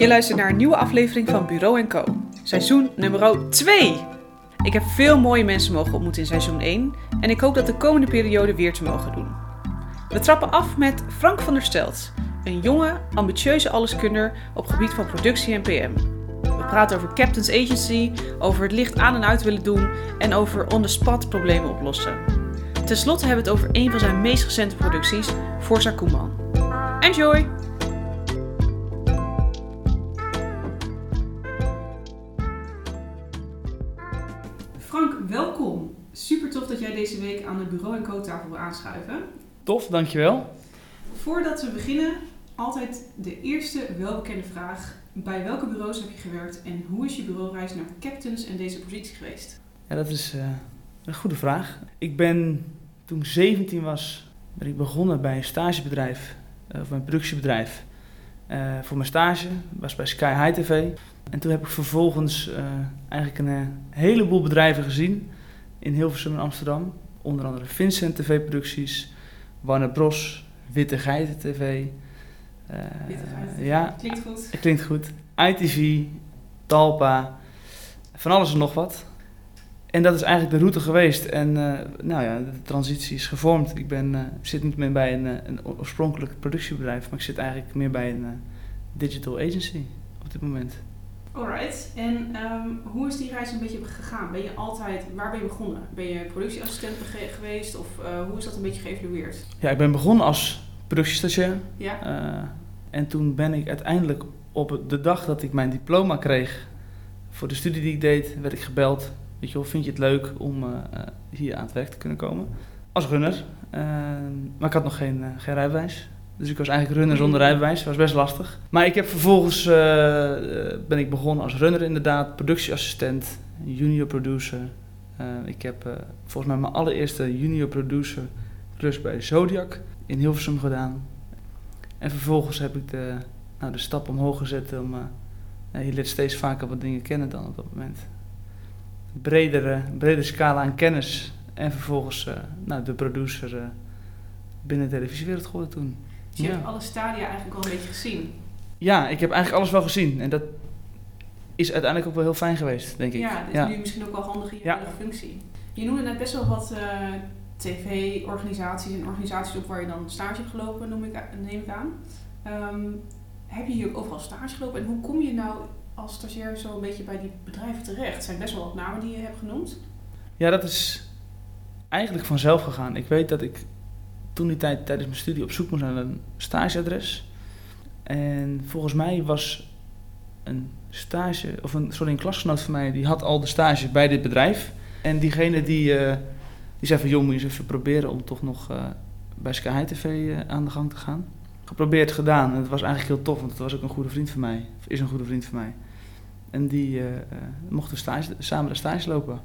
Je luistert naar een nieuwe aflevering van Bureau Co. Seizoen nummer 2. Ik heb veel mooie mensen mogen ontmoeten in seizoen 1 en ik hoop dat de komende periode weer te mogen doen. We trappen af met Frank van der Stelt, een jonge, ambitieuze alleskunner op gebied van productie en PM. We praten over Captain's Agency, over het licht aan en uit willen doen en over on-the-spot problemen oplossen. Ten slotte hebben we het over een van zijn meest recente producties, Forza Koeman. Enjoy! Jij deze week aan de Bureau en Co tafel wil aanschuiven. Tof, dankjewel. Voordat we beginnen, altijd de eerste welbekende vraag. Bij welke bureaus heb je gewerkt en hoe is je bureaureis naar Captains en deze positie geweest? Ja, dat is eh, een goede vraag. Ik ben toen ik 17 was, ben ik begonnen bij een stagebedrijf, uh, of een productiebedrijf. Uh, voor mijn stage was bij Sky High TV. En toen heb ik vervolgens eigenlijk een heleboel bedrijven gezien in Hilversum en Amsterdam. Onder andere Vincent TV Producties, Warner Bros, Witte Geiten TV. Witte Geiten ja, klinkt goed. Het klinkt goed. ITV, Talpa, van alles en nog wat. En dat is eigenlijk de route geweest. En uh, nou ja, de transitie is gevormd. Ik ben, uh, zit niet meer bij een, een, oorspronkelijk productiebedrijf, maar ik zit eigenlijk meer bij een digital agency op dit moment. Alright. En um, hoe is die reis een beetje gegaan? Ben je altijd, waar ben je begonnen? Ben je productieassistent geweest of hoe is dat een beetje geëvalueerd? Ja, ik ben begonnen als productiestagiair. Ja. en toen ben ik uiteindelijk op de dag dat ik mijn diploma kreeg voor de studie die ik deed, werd ik gebeld Weet je wel, vind je het leuk om uh, hier aan het werk te kunnen komen? Als runner. Uh, maar ik had nog geen, geen rijbewijs. Dus ik was eigenlijk runner zonder rijbewijs. Dat was best lastig. Maar ik heb vervolgens ben ik begonnen als runner inderdaad. Productieassistent, junior producer. ik heb volgens mij mijn allereerste junior producer klus bij Zodiac in Hilversum gedaan. En vervolgens heb ik de, nou, de stap omhoog gezet om... je leert steeds vaker wat dingen kennen dan op dat moment bredere, bredere scala aan kennis. En vervolgens nou, de producer binnen de televisiewereld geworden toen. Dus je ja. hebt alle stadia eigenlijk al een beetje gezien? Ja, ik heb eigenlijk alles wel gezien. En dat is uiteindelijk ook wel heel fijn geweest, denk ik. Ja, dat is ja. nu misschien ook wel handig in je functie. Je noemde net best wel wat uh, tv-organisaties en organisaties op waar je dan stage hebt gelopen, noem ik, neem ik aan. Um, heb je hier ook overal stage gelopen en hoe kom je nou als stagiair zo een beetje bij die bedrijven terecht? Het zijn best wel wat namen die je hebt genoemd. Ja, dat is eigenlijk vanzelf gegaan. Ik weet dat ik toen die tijd tijdens mijn studie op zoek moest naar een stageadres. En volgens mij was een stage, of een, sorry, een klasgenoot van mij, die had al de stage bij dit bedrijf. En diegene die, uh, die zei van, joh, moet je eens even proberen om toch nog uh, bij Sky High TV uh, aan de gang te gaan. Geprobeerd, gedaan. En het was eigenlijk heel tof, want het was ook een goede vriend van mij. Of is een goede vriend van mij. En die mochten stage, samen de stage lopen.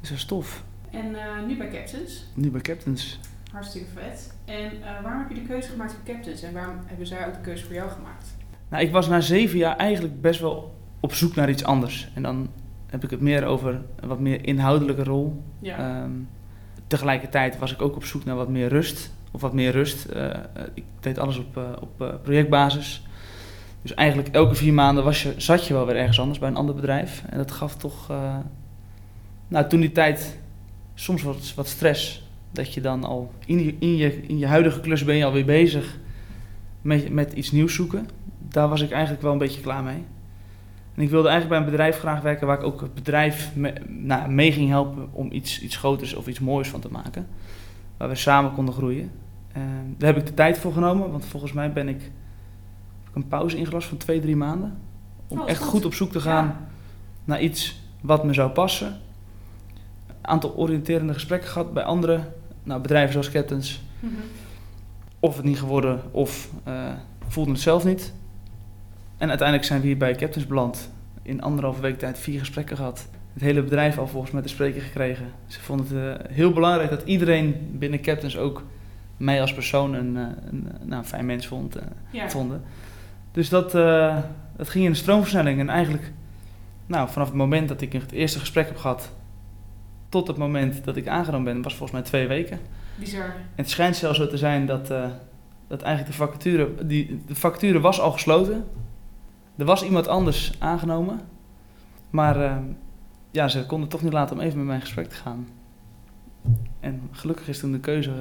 Dus dat is tof. En nu bij Captains? Nu bij Captains. Hartstikke vet. En waarom heb je de keuze gemaakt voor Captains? En waarom hebben zij ook de keuze voor jou gemaakt? Nou, ik was na zeven jaar eigenlijk best wel op zoek naar iets anders. En dan heb ik het meer over een wat meer inhoudelijke rol. Ja. Um, tegelijkertijd was ik ook op zoek naar wat meer rust. Of wat meer rust. ik deed alles op, op projectbasis. Dus eigenlijk elke vier maanden was je, zat je wel weer ergens anders bij een ander bedrijf. En dat gaf toch, uh, nou toen die tijd, soms wat, wat stress. Dat je dan al in je, in, je, in je huidige klus ben je alweer bezig met, met iets nieuws zoeken. Daar was ik eigenlijk wel een beetje klaar mee. En ik wilde eigenlijk bij een bedrijf graag werken waar ik ook het bedrijf me, nou, mee ging helpen om iets, iets groters of iets moois van te maken. Waar we samen konden groeien. Uh, daar heb ik de tijd voor genomen, want volgens mij ben ik een pauze ingelast van twee, drie maanden. Om oh, echt goed. goed op zoek te gaan Ja. naar iets wat me zou passen. Een aantal oriënterende gesprekken gehad bij andere nou, bedrijven zoals Captains. Mhm. Of het niet geworden, of eh voelde het zelf niet. En uiteindelijk zijn we hier bij Captains beland. In anderhalve week tijd vier gesprekken gehad. Het hele bedrijf al volgens mij te spreken gekregen. Ze vonden het eh, heel belangrijk dat iedereen binnen Captains ook mij als persoon een, eh, een, nou, een fijn mens vond, Ja. vonden. Dus dat, dat ging in een stroomversnelling. En eigenlijk, nou, vanaf het moment dat ik het eerste gesprek heb gehad, tot het moment dat ik aangenomen ben, was volgens mij twee weken. Bizar. En het schijnt zelfs zo te zijn dat, eh, dat eigenlijk de vacature, die, de vacature was al gesloten. Er was iemand anders aangenomen, maar eh, ja, ze konden toch niet laten om even met mij in gesprek te gaan. En gelukkig is toen de keuze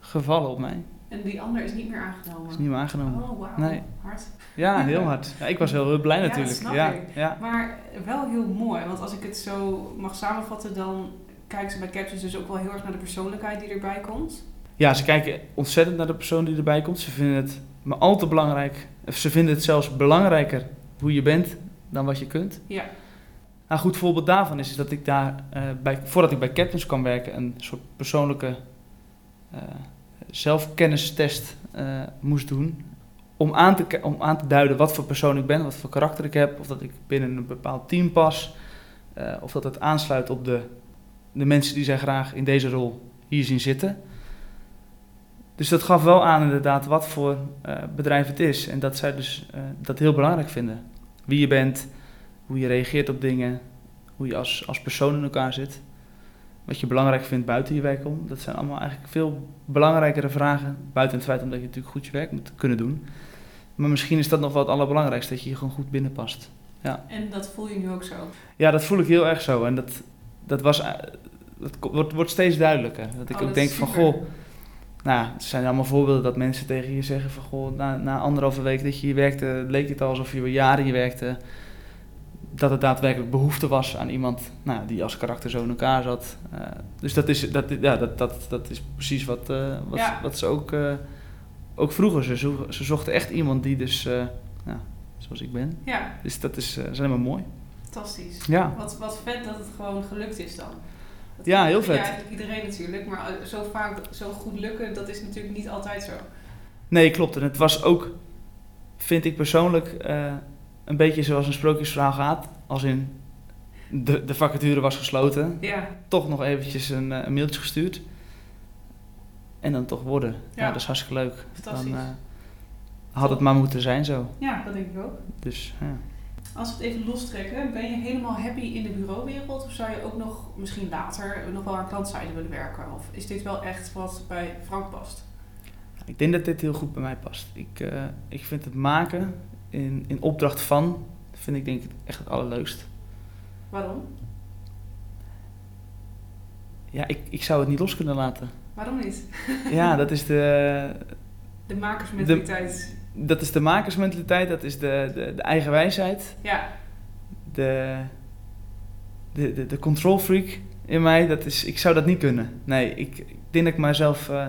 gevallen op mij. En die ander is niet meer aangenomen? Is niet meer aangenomen. Oh, wauw. Nee. Hard. Ja, heel hard. Ja, ik was heel, heel blij Ja, natuurlijk. snap ja, ik. ja. Maar wel heel mooi, want als ik het zo mag samenvatten, dan kijken ze bij Captions dus ook wel heel erg naar de persoonlijkheid die erbij komt. Ja, ze kijken ontzettend naar de persoon die erbij komt. Ze vinden het maar al te belangrijk. Ze vinden het zelfs belangrijker hoe je bent dan wat je kunt. Ja. Nou, een goed voorbeeld daarvan is, is dat ik daar, eh, bij, voordat ik bij Captains kwam werken, een soort persoonlijke eh, zelfkennistest eh, moest doen. Om aan, te, om aan te duiden wat voor persoon ik ben, wat voor karakter ik heb, of dat ik binnen een bepaald team pas, of dat het aansluit op de, de mensen die zij graag in deze rol hier zien zitten. Dus dat gaf wel aan inderdaad wat voor eh, bedrijf het is. En dat zij dus eh, dat heel belangrijk vinden. Wie je bent, hoe je reageert op dingen, hoe je als, als persoon in elkaar zit. Wat je belangrijk vindt buiten je werk om. Dat zijn allemaal eigenlijk veel belangrijkere vragen. Buiten het feit omdat je natuurlijk goed je werk moet kunnen doen. Maar misschien is dat nog wel het allerbelangrijkste, dat je hier gewoon goed binnenpast. En dat voel je nu ook zo. Ja, dat voel ik heel erg zo. En dat, dat, was, eh, dat wordt, wordt steeds duidelijker. Dat ik Oh, ook denk van, goh... Nou, het zijn allemaal voorbeelden dat mensen tegen je zeggen van... Goh, na, na anderhalve week dat je hier werkte, leek het al alsof je al jaren hier werkte. Dat het daadwerkelijk behoefte was aan iemand nou, die als karakter zo in elkaar zat. Eh, dus dat is, dat, ja, dat, dat, dat is precies wat, eh, wat, Ja. wat ze ook, ook vroegen. Ze, zoeken- ze zochten echt iemand die dus, nou, zoals ik ben. Ja, Dus dat is, is helemaal mooi. Fantastisch. Ja. Wat, wat vet dat het gewoon gelukt is dan. Dat Ja, heel vet. eigenlijk iedereen natuurlijk, maar eh, zo vaak zo goed lukken, dat is natuurlijk niet altijd zo. Nee, klopt. En het was ook, vind ik persoonlijk, eh, een beetje zoals een sprookjesverhaal gaat. Als in, de, de vacature was gesloten. Ja, Toch nog eventjes een, eh, een mailtje gestuurd. En dan toch worden. Ja, Ja. dat is hartstikke leuk. fantastisch. Dan eh, had het maar moeten zijn zo. ja, dat denk ik ook. Dus ja. Als we het even lostrekken, ben je helemaal happy in de bureauwereld? Of zou je ook nog misschien later nog wel aan klantzijde willen werken? Of is dit wel echt wat bij Frank past? Ik denk dat dit heel goed bij mij past. Ik, eh, ik vind het maken in, in opdracht van, vind ik denk ik echt het allerleukst. Waarom? Ja, ik, ik zou het niet los kunnen laten. Waarom niet? Ja, dat is de, De makersmentaliteit. Dat is de makersmentaliteit, dat is de, de, de eigen wijsheid, Ja, de, de, de, de control freak in mij. Dat is, ik zou dat niet kunnen. Nee, ik, ik denk dat ik mijzelf eh,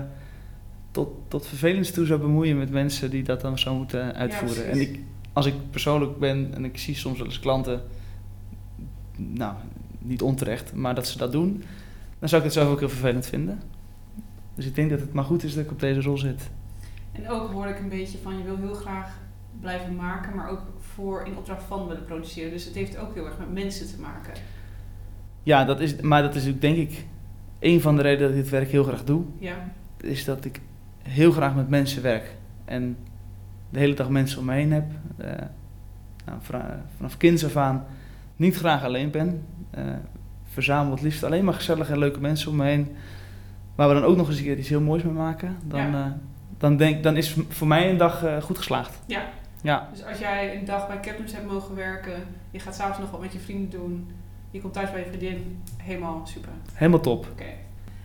tot, tot vervelens toe zou bemoeien met mensen die dat dan zo moeten uitvoeren. en ik, als ik persoonlijk ben en ik zie soms wel eens klanten, nou, niet onterecht, maar dat ze dat doen, dan zou ik het zelf ook heel vervelend vinden. Dus ik denk dat het maar goed is dat ik op deze rol zit. En ook hoor ik een beetje van je wil heel graag blijven maken, maar ook voor in opdracht van willen produceren. Dus het heeft ook heel erg met mensen te maken. Ja, dat is, maar dat is ook denk ik een van de redenen dat ik dit werk heel graag doe. Ja, Is dat ik heel graag met mensen werk. En de hele dag mensen om me heen heb. Eh, nou, vanaf kinds af aan niet graag alleen ben. Eh, verzamel het liefst alleen maar gezellige en leuke mensen om me heen. Waar we dan ook nog eens een keer iets heel moois mee maken. Dan, Ja. eh, dan, denk, dan is voor mij een dag eh, goed geslaagd. ja. Ja, Dus als jij een dag bij Captains hebt mogen werken, je gaat s'avonds nog wat met je vrienden doen, je komt thuis bij je vriendin, helemaal super. helemaal top. Oké.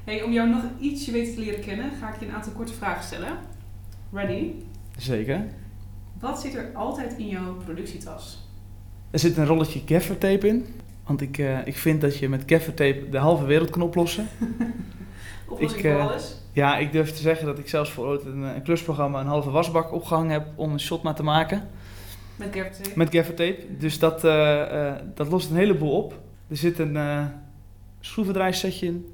Hey, om jou nog ietsje beter te leren kennen, ga ik je een aantal korte vragen stellen. Ready? Zeker. Wat zit er altijd in jouw productietas? Er zit een rolletje gaffertape in. Want ik, eh, ik vind dat je met gaffertape de halve wereld kan oplossen. Ik, eh, alles? Ja, ik durf te zeggen dat ik zelfs voor ooit een, een klusprogramma een halve wasbak opgehangen heb om een shot maar te maken. Met gaffertape? Met gaffertape. Dus dat, eh, eh, dat lost een heleboel op. Er zit een eh schroevendraaisetje in.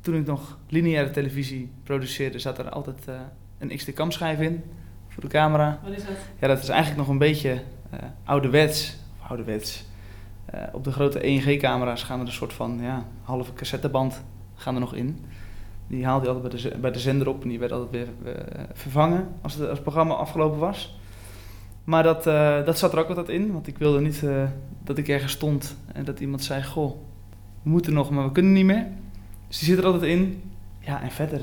Toen ik nog lineaire televisie produceerde, zat er altijd eh, een XT-cam schijf in voor de camera. Wat is dat? Ja, dat is eigenlijk nog een beetje eh ouderwets. Of ouderwets. Eh, op de grote 1G-camera's gaan er een soort van ja, halve cassetteband gaan er nog in. Die haalde je altijd bij de, z- bij de zender op en die werd altijd weer eh, vervangen als, het, als het programma afgelopen was. Maar dat, eh, dat zat er ook altijd in, want ik wilde niet eh, dat ik ergens stond en dat iemand zei: Goh, we moeten nog, maar we kunnen niet meer. Dus die zit er altijd in. Ja, en verder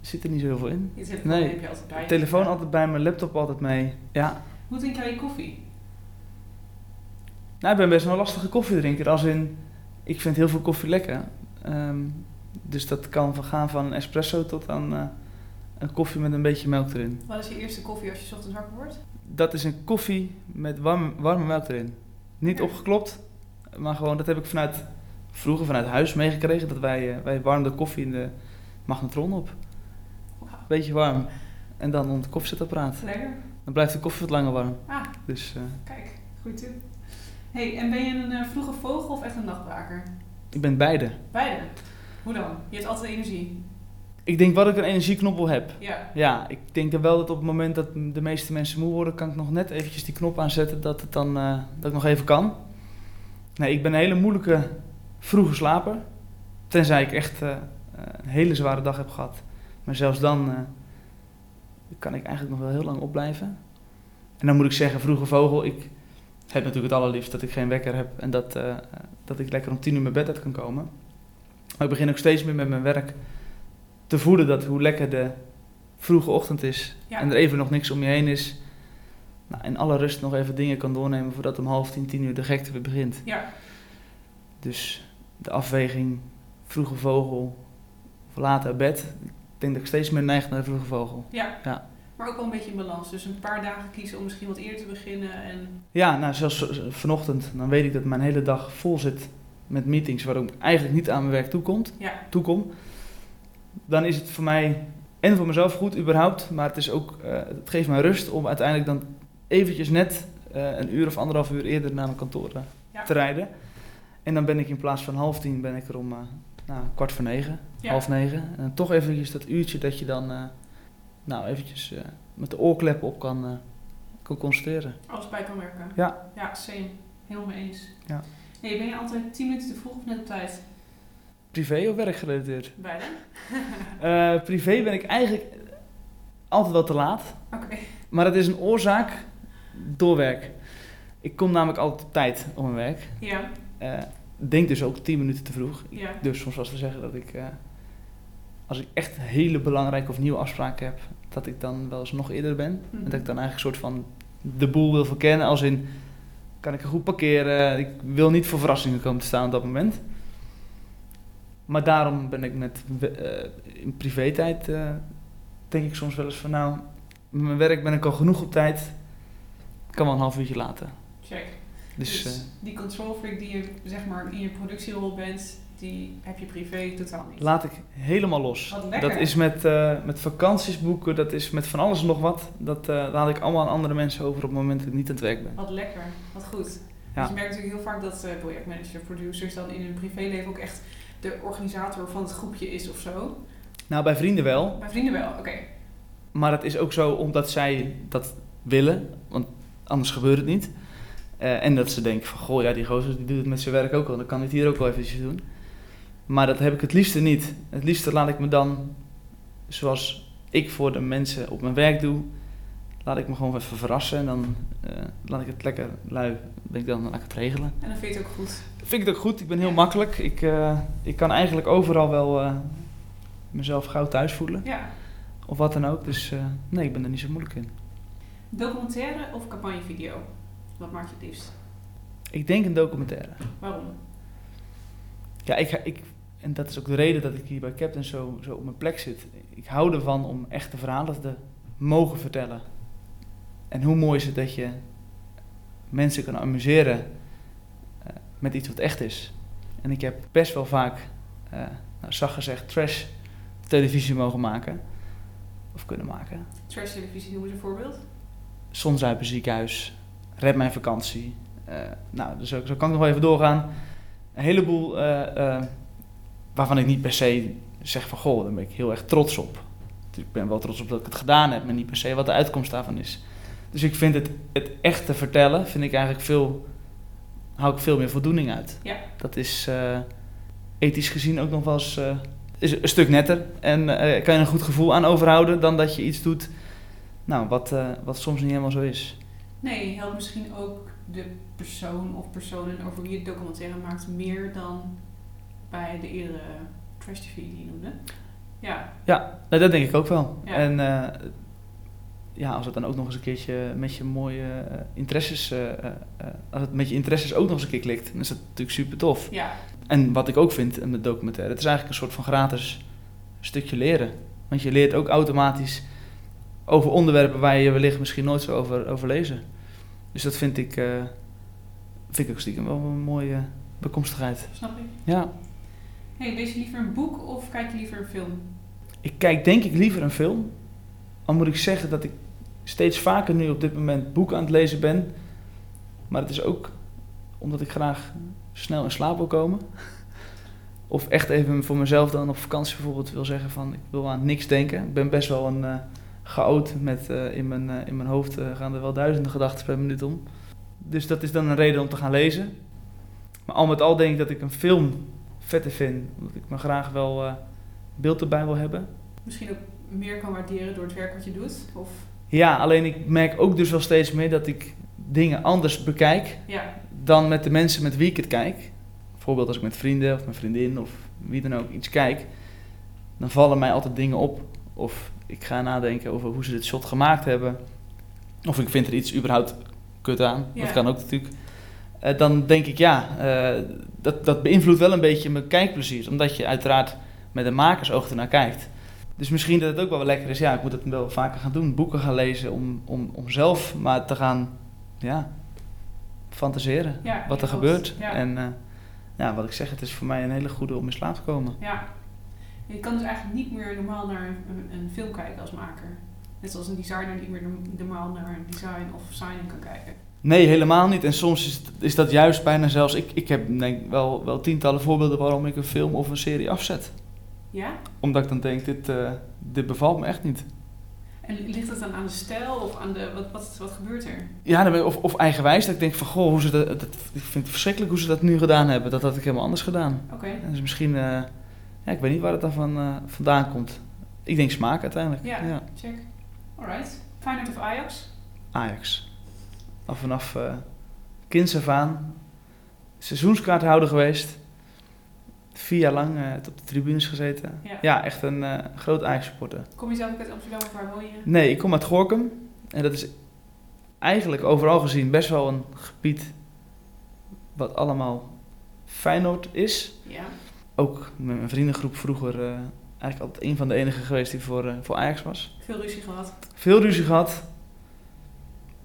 zit er niet zo heel veel in. Je telefoon Nee. heb je altijd bij. Telefoon altijd bij me, laptop altijd mee. Ja, Hoe drink jij je koffie? Nou, ik ben best wel een lastige koffiedrinker. Als in, ik vind heel veel koffie lekker. Ehm, dus dat kan van gaan van een espresso tot aan eh, een koffie met een beetje melk erin. Wat is je eerste koffie als je ochtends wakker wordt? Dat is een koffie met warme, warme melk erin. Niet Ja. opgeklopt, maar gewoon, dat heb ik vanuit, vroeger vanuit huis meegekregen. Dat wij, eh, wij warmden koffie in de magnetron op. Beetje warm. En dan onder het koffiezetapparaat. Lekker. Dan blijft de koffie wat langer warm. Ah, Dus eh, kijk. Goed tip. hey, en ben je een vroege vogel of echt een nachtbraker? ik ben beide. Beide. Hoe dan? Je hebt altijd energie. Ik denk wat ik een energieknoppel heb. Ja. Ja, ik denk dan wel dat op het moment dat de meeste mensen moe worden, kan ik nog net eventjes die knop aanzetten dat, het dan, eh, dat ik nog even kan. Nee, ik ben een hele moeilijke vroege slaper. Tenzij ik echt eh, een hele zware dag heb gehad. Maar zelfs dan eh, kan ik eigenlijk nog wel heel lang opblijven. En dan moet ik zeggen, vroege vogel, ik heb natuurlijk het allerliefst dat ik geen wekker heb en dat, dat ik lekker om tien uur mijn bed uit kan komen. Maar ik begin ook steeds meer met mijn werk te voelen dat hoe lekker de vroege ochtend is Ja. en er even nog niks om je heen is. Nou, in alle rust nog even dingen kan doornemen voordat om half tien, tien uur de gekte weer begint. Ja. Dus de afweging, vroege vogel of laat uit bed. Ik denk dat ik steeds meer neig naar de vroege vogel. Ja. Ja. Maar ook wel een beetje in balans. Dus een paar dagen kiezen om misschien wat eerder te beginnen. En Ja, nou zelfs vanochtend, dan weet ik dat mijn hele dag vol zit met meetings waar ik eigenlijk niet aan mijn werk toekomt, ja, toekom. Dan is het voor mij en voor mezelf goed überhaupt, maar het, is ook, eh, het geeft mij rust om uiteindelijk dan eventjes net eh, een uur of anderhalf uur eerder naar mijn kantoor eh, Ja. te rijden. En dan ben ik in plaats van half tien, ben ik er om nou, kwart voor negen, Ja. half negen. En toch eventjes dat uurtje dat je dan nou eventjes met de oorkleppen op kan, kan concentreren. alles bij kan werken. Ja. Ja, same. Helemaal mee eens. Ja. Hey, ben je altijd 10 minuten te vroeg of net op tijd? Privé of werkgerelateerd? Beide? Eh, privé ben ik eigenlijk altijd wel te laat. Oké. Maar dat is een oorzaak door werk. Ik kom namelijk altijd op tijd op mijn werk. Ja, Eh, denk dus ook 10 minuten te vroeg. ja. Durf soms eens te zeggen dat ik, eh, als ik echt hele belangrijke of nieuwe afspraken heb, dat ik dan wel eens nog eerder ben. Mhm. En dat ik dan eigenlijk een soort van de boel wil verkennen. Als in, kan ik er goed parkeren? Ik wil niet voor verrassingen komen te staan op dat moment. Maar daarom ben ik met eh, in privé-tijd, eh, denk ik soms wel eens van nou, met mijn werk ben ik al genoeg op tijd. Kan wel een half uurtje later. Check. Dus, Dus, eh, die control freak die je zeg maar in je productierol bent, die heb je privé totaal niet. laat ik helemaal los. Wat lekker. Dat is met, eh, met vakanties boeken, dat is met van alles en nog wat. Dat eh, laat ik allemaal aan andere mensen over op het moment dat ik niet aan het werk ben. Wat lekker, wat goed. Ja. Dus je merkt natuurlijk heel vaak dat eh, projectmanager, producers dan in hun privéleven ook echt de organisator van het groepje is of zo. Nou, bij vrienden wel. Bij vrienden wel, oké. Maar het is ook zo omdat zij dat willen, want anders gebeurt het niet. Eh, en dat ze denken van, goh, ja, die gozer die doet het met zijn werk ook al, dan kan hij het hier ook wel eventjes doen. Maar dat heb ik het liefste niet. Het liefste laat ik me dan, zoals ik voor de mensen op mijn werk doe, laat ik me gewoon even verrassen. En dan eh, laat ik het lekker lui, ben ik dan, laat ik het regelen. En dan vind je het ook goed. Vind ik het ook goed, ik ben heel makkelijk. Ik, eh, ik kan eigenlijk overal wel eh, mezelf gauw thuis voelen, Ja. of wat dan ook. Dus nee, ik ben er niet zo moeilijk in. Documentaire of campagnevideo? Wat maak je het liefst? Ik denk een documentaire. Waarom? Ja, ik, ik, en dat is ook de reden dat ik hier bij Captain zo, zo op mijn plek zit. Ik hou ervan om echte verhalen te mogen vertellen. En hoe mooi is het dat je mensen kan amuseren eh, met iets wat echt is. En ik heb best wel vaak, eh nou, zag gezegd, trash televisie mogen maken. Of kunnen maken. Trash televisie, noem eens een voorbeeld. Zonzuipen ziekenhuis, Red Mijn Vakantie. Eh, nou, dus zo, zo kan ik nog wel even doorgaan. Een heleboel waarvan ik niet per se zeg van... Goh, daar ben ik heel erg trots op. Ik ben wel trots op dat ik het gedaan heb, maar niet per se wat de uitkomst daarvan is. Dus ik vind het, het echte vertellen, vind ik eigenlijk veel... Hou ik veel meer voldoening uit. Ja. Dat is eh, ethisch gezien ook nog wel eens... eh, is een stuk netter en eh, kan je een goed gevoel aan overhouden... dan dat je iets doet nou, wat, wat soms niet helemaal zo is. Nee, helpt misschien ook de persoon of personen over wie je het documentaire maakt meer dan bij de eerdere trash TV die je noemde. Ja, Ja, nou, dat denk ik ook wel. Ja. En eh, ja, als het dan ook nog eens een keertje met je mooie eh, interesses, eh, als het met je interesses ook nog eens een keer klikt, dan is dat natuurlijk super tof. Ja, En wat ik ook vind met documentaire, het is eigenlijk een soort van gratis stukje leren. Want je leert ook automatisch over onderwerpen waar je wellicht misschien nooit zou over, over lezen. Dus dat vind ik, vind ik ook stiekem wel een mooie bekomstigheid. snap ik. Ja, Hey, lees je liever een boek of kijk je liever een film? ik kijk denk ik liever een film. Al moet ik zeggen dat ik steeds vaker nu op dit moment boeken aan het lezen ben. Maar het is ook omdat ik graag snel in slaap wil komen. Of echt even voor mezelf dan op vakantie bijvoorbeeld wil zeggen van ik wil aan niks denken. Ik ben best wel een eh chaot met eh, in, mijn, eh, in mijn hoofd gaan er wel duizenden gedachten per minuut om. Dus dat is dan een reden om te gaan lezen. Maar al met al denk ik dat ik een film vetter vind. Omdat ik me graag wel eh, beeld erbij wil hebben. Misschien ook meer kan waarderen door het werk wat je doet? Of, Ja, alleen ik merk ook dus wel steeds meer dat ik dingen anders bekijk ja, dan met de mensen met wie ik het kijk. Bijvoorbeeld als ik met vrienden of mijn vriendin of wie dan ook iets kijk, dan vallen mij altijd dingen op. Of ik ga nadenken over hoe ze dit shot gemaakt hebben. Of ik vind er iets überhaupt kut aan. Ja. Dat kan ook natuurlijk. Eh, dan denk ik ja, eh, dat, dat beïnvloedt wel een beetje mijn kijkplezier. Omdat je uiteraard met een makersoog ernaar kijkt. Dus misschien dat het ook wel lekker is. Ja, ik moet het wel vaker gaan doen. Boeken gaan lezen om, om, om zelf maar te gaan ja, fantaseren. ja wat er gebeurt. Ja. En eh, ja, wat ik zeg, het is voor mij een hele goede om in slaap te komen. ja. Je kan dus eigenlijk niet meer normaal naar een, een film kijken als maker. Net zoals een designer niet meer normaal naar een design of signing kan kijken. Nee, helemaal niet. En soms is, is dat juist bijna zelfs... Ik, ik heb denk wel, wel tientallen voorbeelden waarom ik een film of een serie afzet. Ja? Omdat ik dan denk, dit, eh, dit bevalt me echt niet. En ligt het dan aan de stijl of aan de... Wat, wat, wat gebeurt er? Ja, dan ben ik- of, of eigenwijs. Dat ik denk van, goh, hoe ze dat, dat, ik vind het verschrikkelijk hoe ze dat nu gedaan hebben. Dat had ik helemaal anders gedaan. Oké. En dus misschien... eh, ja, ik weet niet waar het dan van, eh, vandaan komt. Ik denk smaak uiteindelijk. Ja, check. Alright. Feyenoord of Ajax? Ajax. Al vanaf eh kinds af aan. Seizoenskaarthouder geweest. Vier jaar lang eh, op de tribunes gezeten. Ja. Ja, echt een eh, groot Ajax-supporter. Kom je zelf ook uit Amsterdam of waar woon je? Nee, ik kom uit Gorkum. En dat is eigenlijk overal gezien best wel een gebied wat allemaal Feyenoord is. Ja. Ook met mijn vriendengroep vroeger eh, eigenlijk altijd een van de enigen geweest die voor, voor Ajax was. Veel ruzie gehad. Veel ruzie gehad.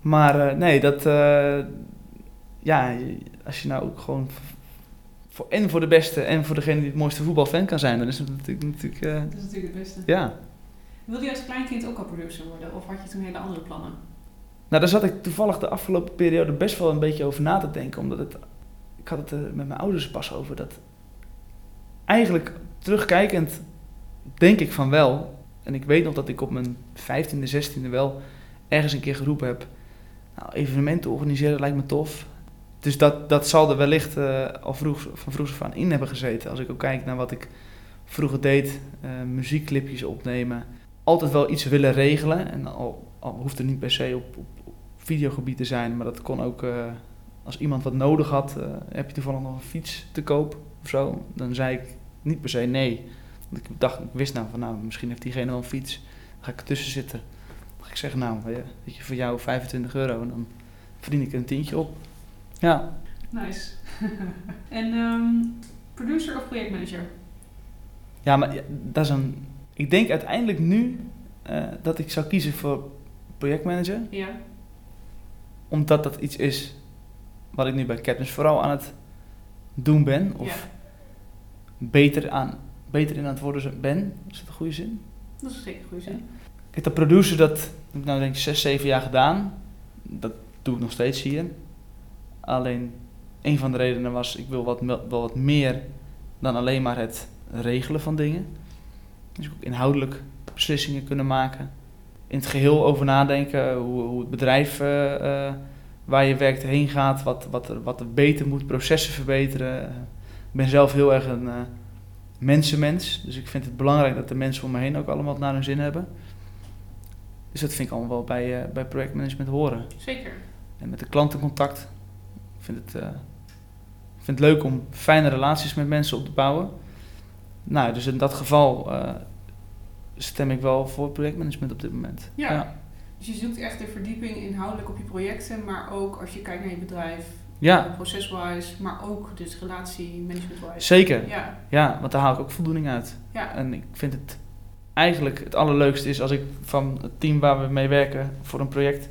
Maar eh, nee, dat. eh, ja, als je nou ook gewoon. Voor, en voor de beste en voor degene die het mooiste voetbalfan kan zijn, dan is het natuurlijk. natuurlijk eh, Dat is natuurlijk het beste. ja. Wilde je als kleinkind ook al producer worden? Of had je toen hele andere plannen? Nou, daar zat ik toevallig de afgelopen periode best wel een beetje over na te denken. Omdat het. Ik had het met mijn ouders pas over dat. Eigenlijk terugkijkend denk ik van wel. En ik weet nog dat ik op mijn 15e, 16e wel ergens een keer geroepen heb. Nou, evenementen organiseren lijkt me tof. Dus dat, dat zal er wellicht eh, al vroeg, van vroeg af aan in hebben gezeten. Als ik ook kijk naar wat ik vroeger deed. eh, muziekclipjes opnemen. Altijd wel iets willen regelen. En al, al hoeft het niet per se op, op, videogebied te zijn. Maar dat kon ook eh, als iemand wat nodig had. heb je toevallig nog een fiets te koop of zo? Dan zei ik niet per se nee. Want ik dacht, ik wist nou van nou, misschien heeft diegene wel een fiets. Ga ik ertussen zitten. Ik zeggen, nou, weet je, voor jou 25 euro. En dan verdien ik een tientje op. Ja, Nice. en ehm, producer of projectmanager? ja maar ja, dat is een... Ik denk uiteindelijk nu eh, dat ik zou kiezen voor projectmanager. Ja. Omdat dat iets is wat ik nu bij Captains vooral aan het doen ben. Of ja. beter, aan, beter in aan het worden ben. Is dat een goede zin? Dat is zeker een goede zin. Kijk, dat producer, dat heb ik nou denk ik 6, 7 jaar gedaan. Dat doe ik nog steeds hier. Alleen, een van de redenen was, ik wil wat, wel wat meer dan alleen maar het regelen van dingen. Dus ook inhoudelijk beslissingen kunnen maken. In het geheel over nadenken hoe, hoe het bedrijf eh, eh, waar je werkt heen gaat, wat, wat, er, wat er beter moet, processen verbeteren. Ik ben zelf heel erg een eh, mensenmens, dus ik vind het belangrijk dat de mensen om me heen ook allemaal naar hun zin hebben. Dus dat vind ik allemaal wel bij, eh, bij projectmanagement horen. Zeker. En met de klantencontact. Ik vind het, ik vind het leuk om fijne relaties met mensen op te bouwen. Nou, dus in dat geval eh, stem ik wel voor projectmanagement op dit moment. Ja. Dus je zoekt echt de verdieping inhoudelijk op je projecten, maar ook als je kijkt naar je bedrijf, Ja, proceswise, maar ook dus relatie-management-wise. zeker. Ja, Ja, want daar haal ik ook voldoening uit. ja, En ik vind het eigenlijk het allerleukste is als ik van het team waar we mee werken voor een project,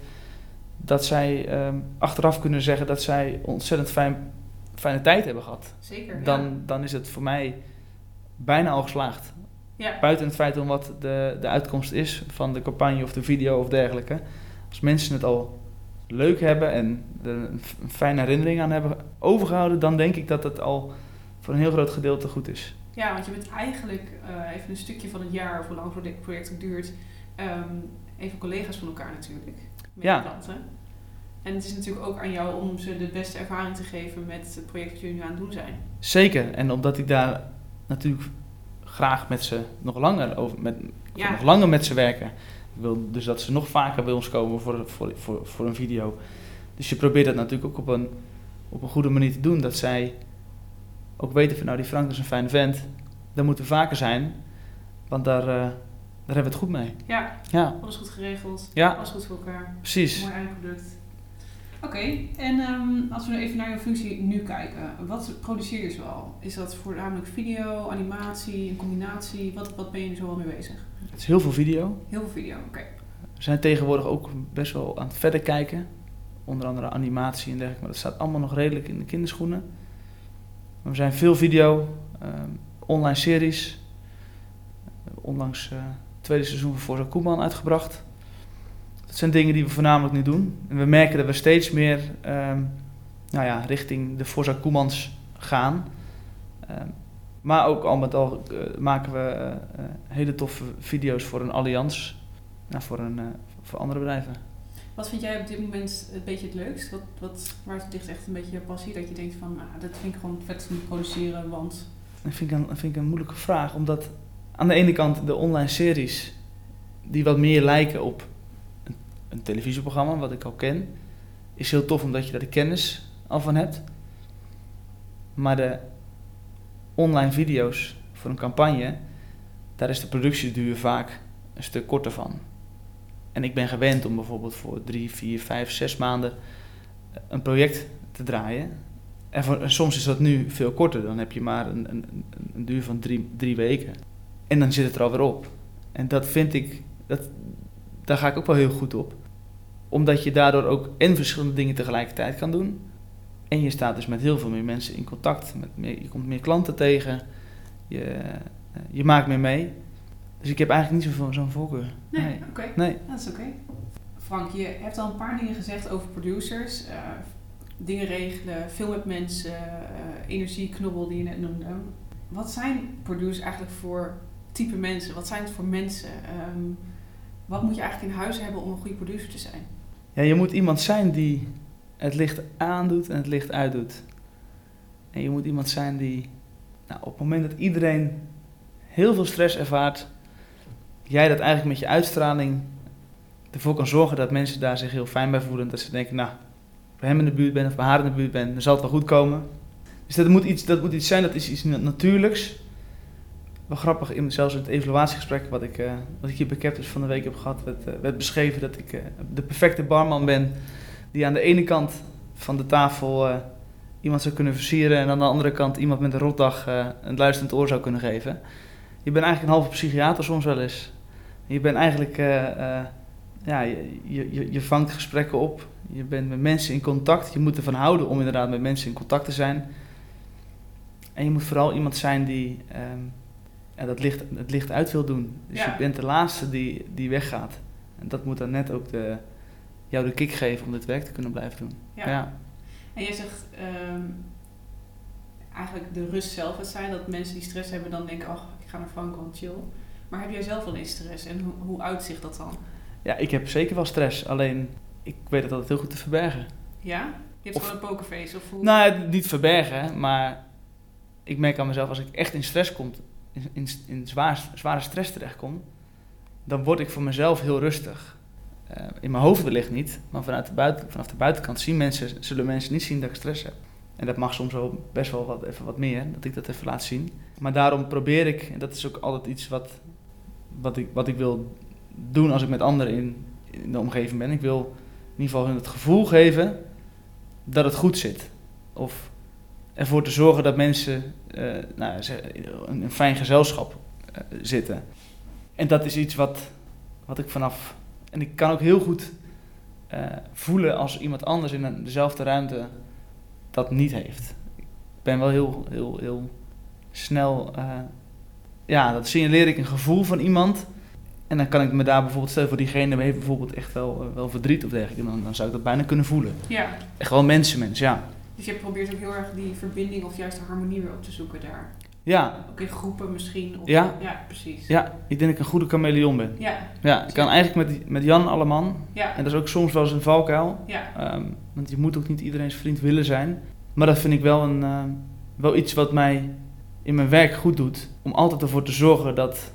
dat zij ehm, achteraf kunnen zeggen dat zij ontzettend fijn, fijne tijd hebben gehad. zeker. Dan, dan is het voor mij bijna al geslaagd. ja. Buiten het feit om wat de, de uitkomst is van de campagne of de video of dergelijke. Als mensen het al leuk hebben en er een fijne herinnering aan hebben overgehouden, dan denk ik dat het al voor een heel groot gedeelte goed is. Ja, want je bent eigenlijk eh, even een stukje van het jaar, of hoe lang het project ook duurt, ehm, even collega's van elkaar natuurlijk. Met Ja. klanten. En het is natuurlijk ook aan jou om ze de beste ervaring te geven met het project dat jullie nu aan het doen zijn. Zeker. En omdat ik daar natuurlijk graag met ze nog langer over, met, Ja. nog langer met ze werken. Ik wil dus dat ze nog vaker bij ons komen voor, voor, voor, voor een video. Dus je probeert dat natuurlijk ook op een, op een goede manier te doen. Dat zij ook weten van nou die Frank is een fijne vent. Dat moeten we vaker zijn. Want daar, eh, daar hebben we het goed mee. Ja, Ja, alles goed geregeld, ja alles goed voor elkaar, precies. mooi eindproduct. Oké, en ehm, als we nu even naar je functie nu kijken, wat produceer je zoal? Is dat voornamelijk video, animatie, een combinatie? Wat, wat ben je zoal mee bezig? Het is heel veel video. Heel veel video, oké. We zijn tegenwoordig ook best wel aan het verder kijken. Onder andere animatie en dergelijke. Maar dat staat allemaal nog redelijk in de kinderschoenen. We zijn veel video, ehm, online series. Onlangs eh tweede seizoen van Forza Koeman uitgebracht. Dat zijn dingen die we voornamelijk nu doen. En we merken dat we steeds meer ehm, nou ja, richting de Forza Koemans gaan. Ehm, maar ook al met al eh, maken we eh, hele toffe video's voor een allianz. Nou, voor, een, voor andere bedrijven. Wat vind jij op dit moment een beetje het leukst? Wat, wat, waar ligt echt een beetje je passie? Dat je denkt van, nou, dat vind ik gewoon vet te produceren, want... Dat vind, ik een, vind een moeilijke vraag. Omdat aan de ene kant de online series, die wat meer lijken op een, een televisieprogramma, wat ik al ken, is heel tof omdat je daar de kennis al van hebt. Maar de online video's voor een campagne, daar is de productieduur vaak een stuk korter van. En ik ben gewend om bijvoorbeeld voor drie, vier, vijf, zes maanden een project te draaien. En, soms is dat nu veel korter. Dan heb je maar een, een, een- een duur van drie, drie weken. En dan zit het er alweer op. En dat vind ik, dat, daar ga ik ook wel heel goed op. Omdat je daardoor ook en verschillende dingen tegelijkertijd kan doen. En je staat dus met heel veel meer mensen in contact. Met meer, je komt meer klanten tegen. Je, eh, je maakt meer mee. Dus ik heb eigenlijk niet zo'n voorkeur. Nee, Nee. oké. Nee. Dat is oké. Frank, je hebt al een paar dingen gezegd over producers. eh, dingen regelen, veel met mensen, eh energieknobbel die je net noemde. Wat zijn producers eigenlijk voor type mensen? Wat zijn het voor mensen? Ehm, wat moet je eigenlijk in huis hebben om een goede producer te zijn? Ja, je moet iemand zijn die het licht aandoet en het licht uitdoet. En je moet iemand zijn die, nou, op het moment dat iedereen heel veel stress ervaart, jij dat eigenlijk met je uitstraling ervoor kan zorgen dat mensen daar zich heel fijn bij voelen. Dat ze denken, nou, bij hem in de buurt ben of bij haar in de buurt ben, dan zal het wel goed komen. Dus dat moet iets, dat moet iets zijn, dat is iets natuurlijks. Wel grappig, in, zelfs in het evaluatiegesprek wat ik, eh, wat ik hier bij Captors van de week heb gehad, werd, eh, beschreven dat ik eh, de perfecte barman ben. Die aan de ene kant van de tafel iemand zou kunnen versieren en aan de andere kant iemand met een rotdag een luisterend oor zou kunnen geven. Je bent eigenlijk een halve psychiater soms wel eens. Je bent eigenlijk, eh, eh, ja, je, je, je- vangt gesprekken op. Je bent met mensen in contact. Je moet ervan houden om inderdaad met mensen in contact te zijn. En je moet vooral iemand zijn die ehm, ja, dat licht, het licht uit wil doen. Dus Ja. je bent de laatste die, die weggaat. En dat moet dan net ook de, jou de kick geven om dit werk te kunnen blijven doen. Ja. Ja. En jij zegt ehm, eigenlijk de rust zelf het zijn. Dat mensen die stress hebben dan denken, ach, ik ga naar Frank, want chill. Maar heb jij zelf wel eens stress en hoe, hoe uitzicht dat dan? ja, ik heb zeker wel stress. Alleen, ik weet het altijd heel goed te verbergen. Ja? Je hebt Of- gewoon een pokerface of hoe? Nou, niet verbergen, maar ik merk aan mezelf als ik echt in stress kom, in, in, in zwaar, zware stress terechtkom, dan word ik voor mezelf heel rustig. Eh, in mijn hoofd wellicht niet, maar vanuit de buiten, vanaf de buitenkant zien mensen, zullen mensen niet zien dat ik stress heb. En dat mag soms wel best wel wat, even wat meer, dat ik dat even laat zien. Maar daarom probeer ik, en dat is ook altijd iets wat, wat, ik, wat ik wil doen als ik met anderen in, in de omgeving ben. Ik wil in ieder geval hun het gevoel geven dat het goed zit. Of ervoor te zorgen dat mensen uh, nou, een, fijn gezelschap uh, zitten. En dat is iets wat, wat ik vanaf. En ik kan ook heel goed uh, voelen als iemand anders in dezelfde ruimte dat niet heeft. Ik ben wel heel, heel, heel snel. Ja, dat signaleer ik een gevoel van iemand. En dan kan ik me daar bijvoorbeeld, stel voor diegene heeft bijvoorbeeld echt wel, wel verdriet of dergelijke, dan, dan zou ik dat bijna kunnen voelen. Ja. Echt wel mensenmens, ja. Dus je probeert ook heel erg die verbinding of juist de harmonie weer op te zoeken daar. Ja. Ook in groepen misschien. Of ja. Ja, precies. Ja, ik denk dat ik een goede chameleon ben. Ja. Ja, ik kan eigenlijk met, met Jan Alleman. Ja. En dat is ook soms wel eens een valkuil. Ja. Um, want je moet ook niet iedereen's vriend willen zijn. Maar dat vind ik wel, een, uh, wel iets wat mij in mijn werk goed doet. Om altijd ervoor te zorgen dat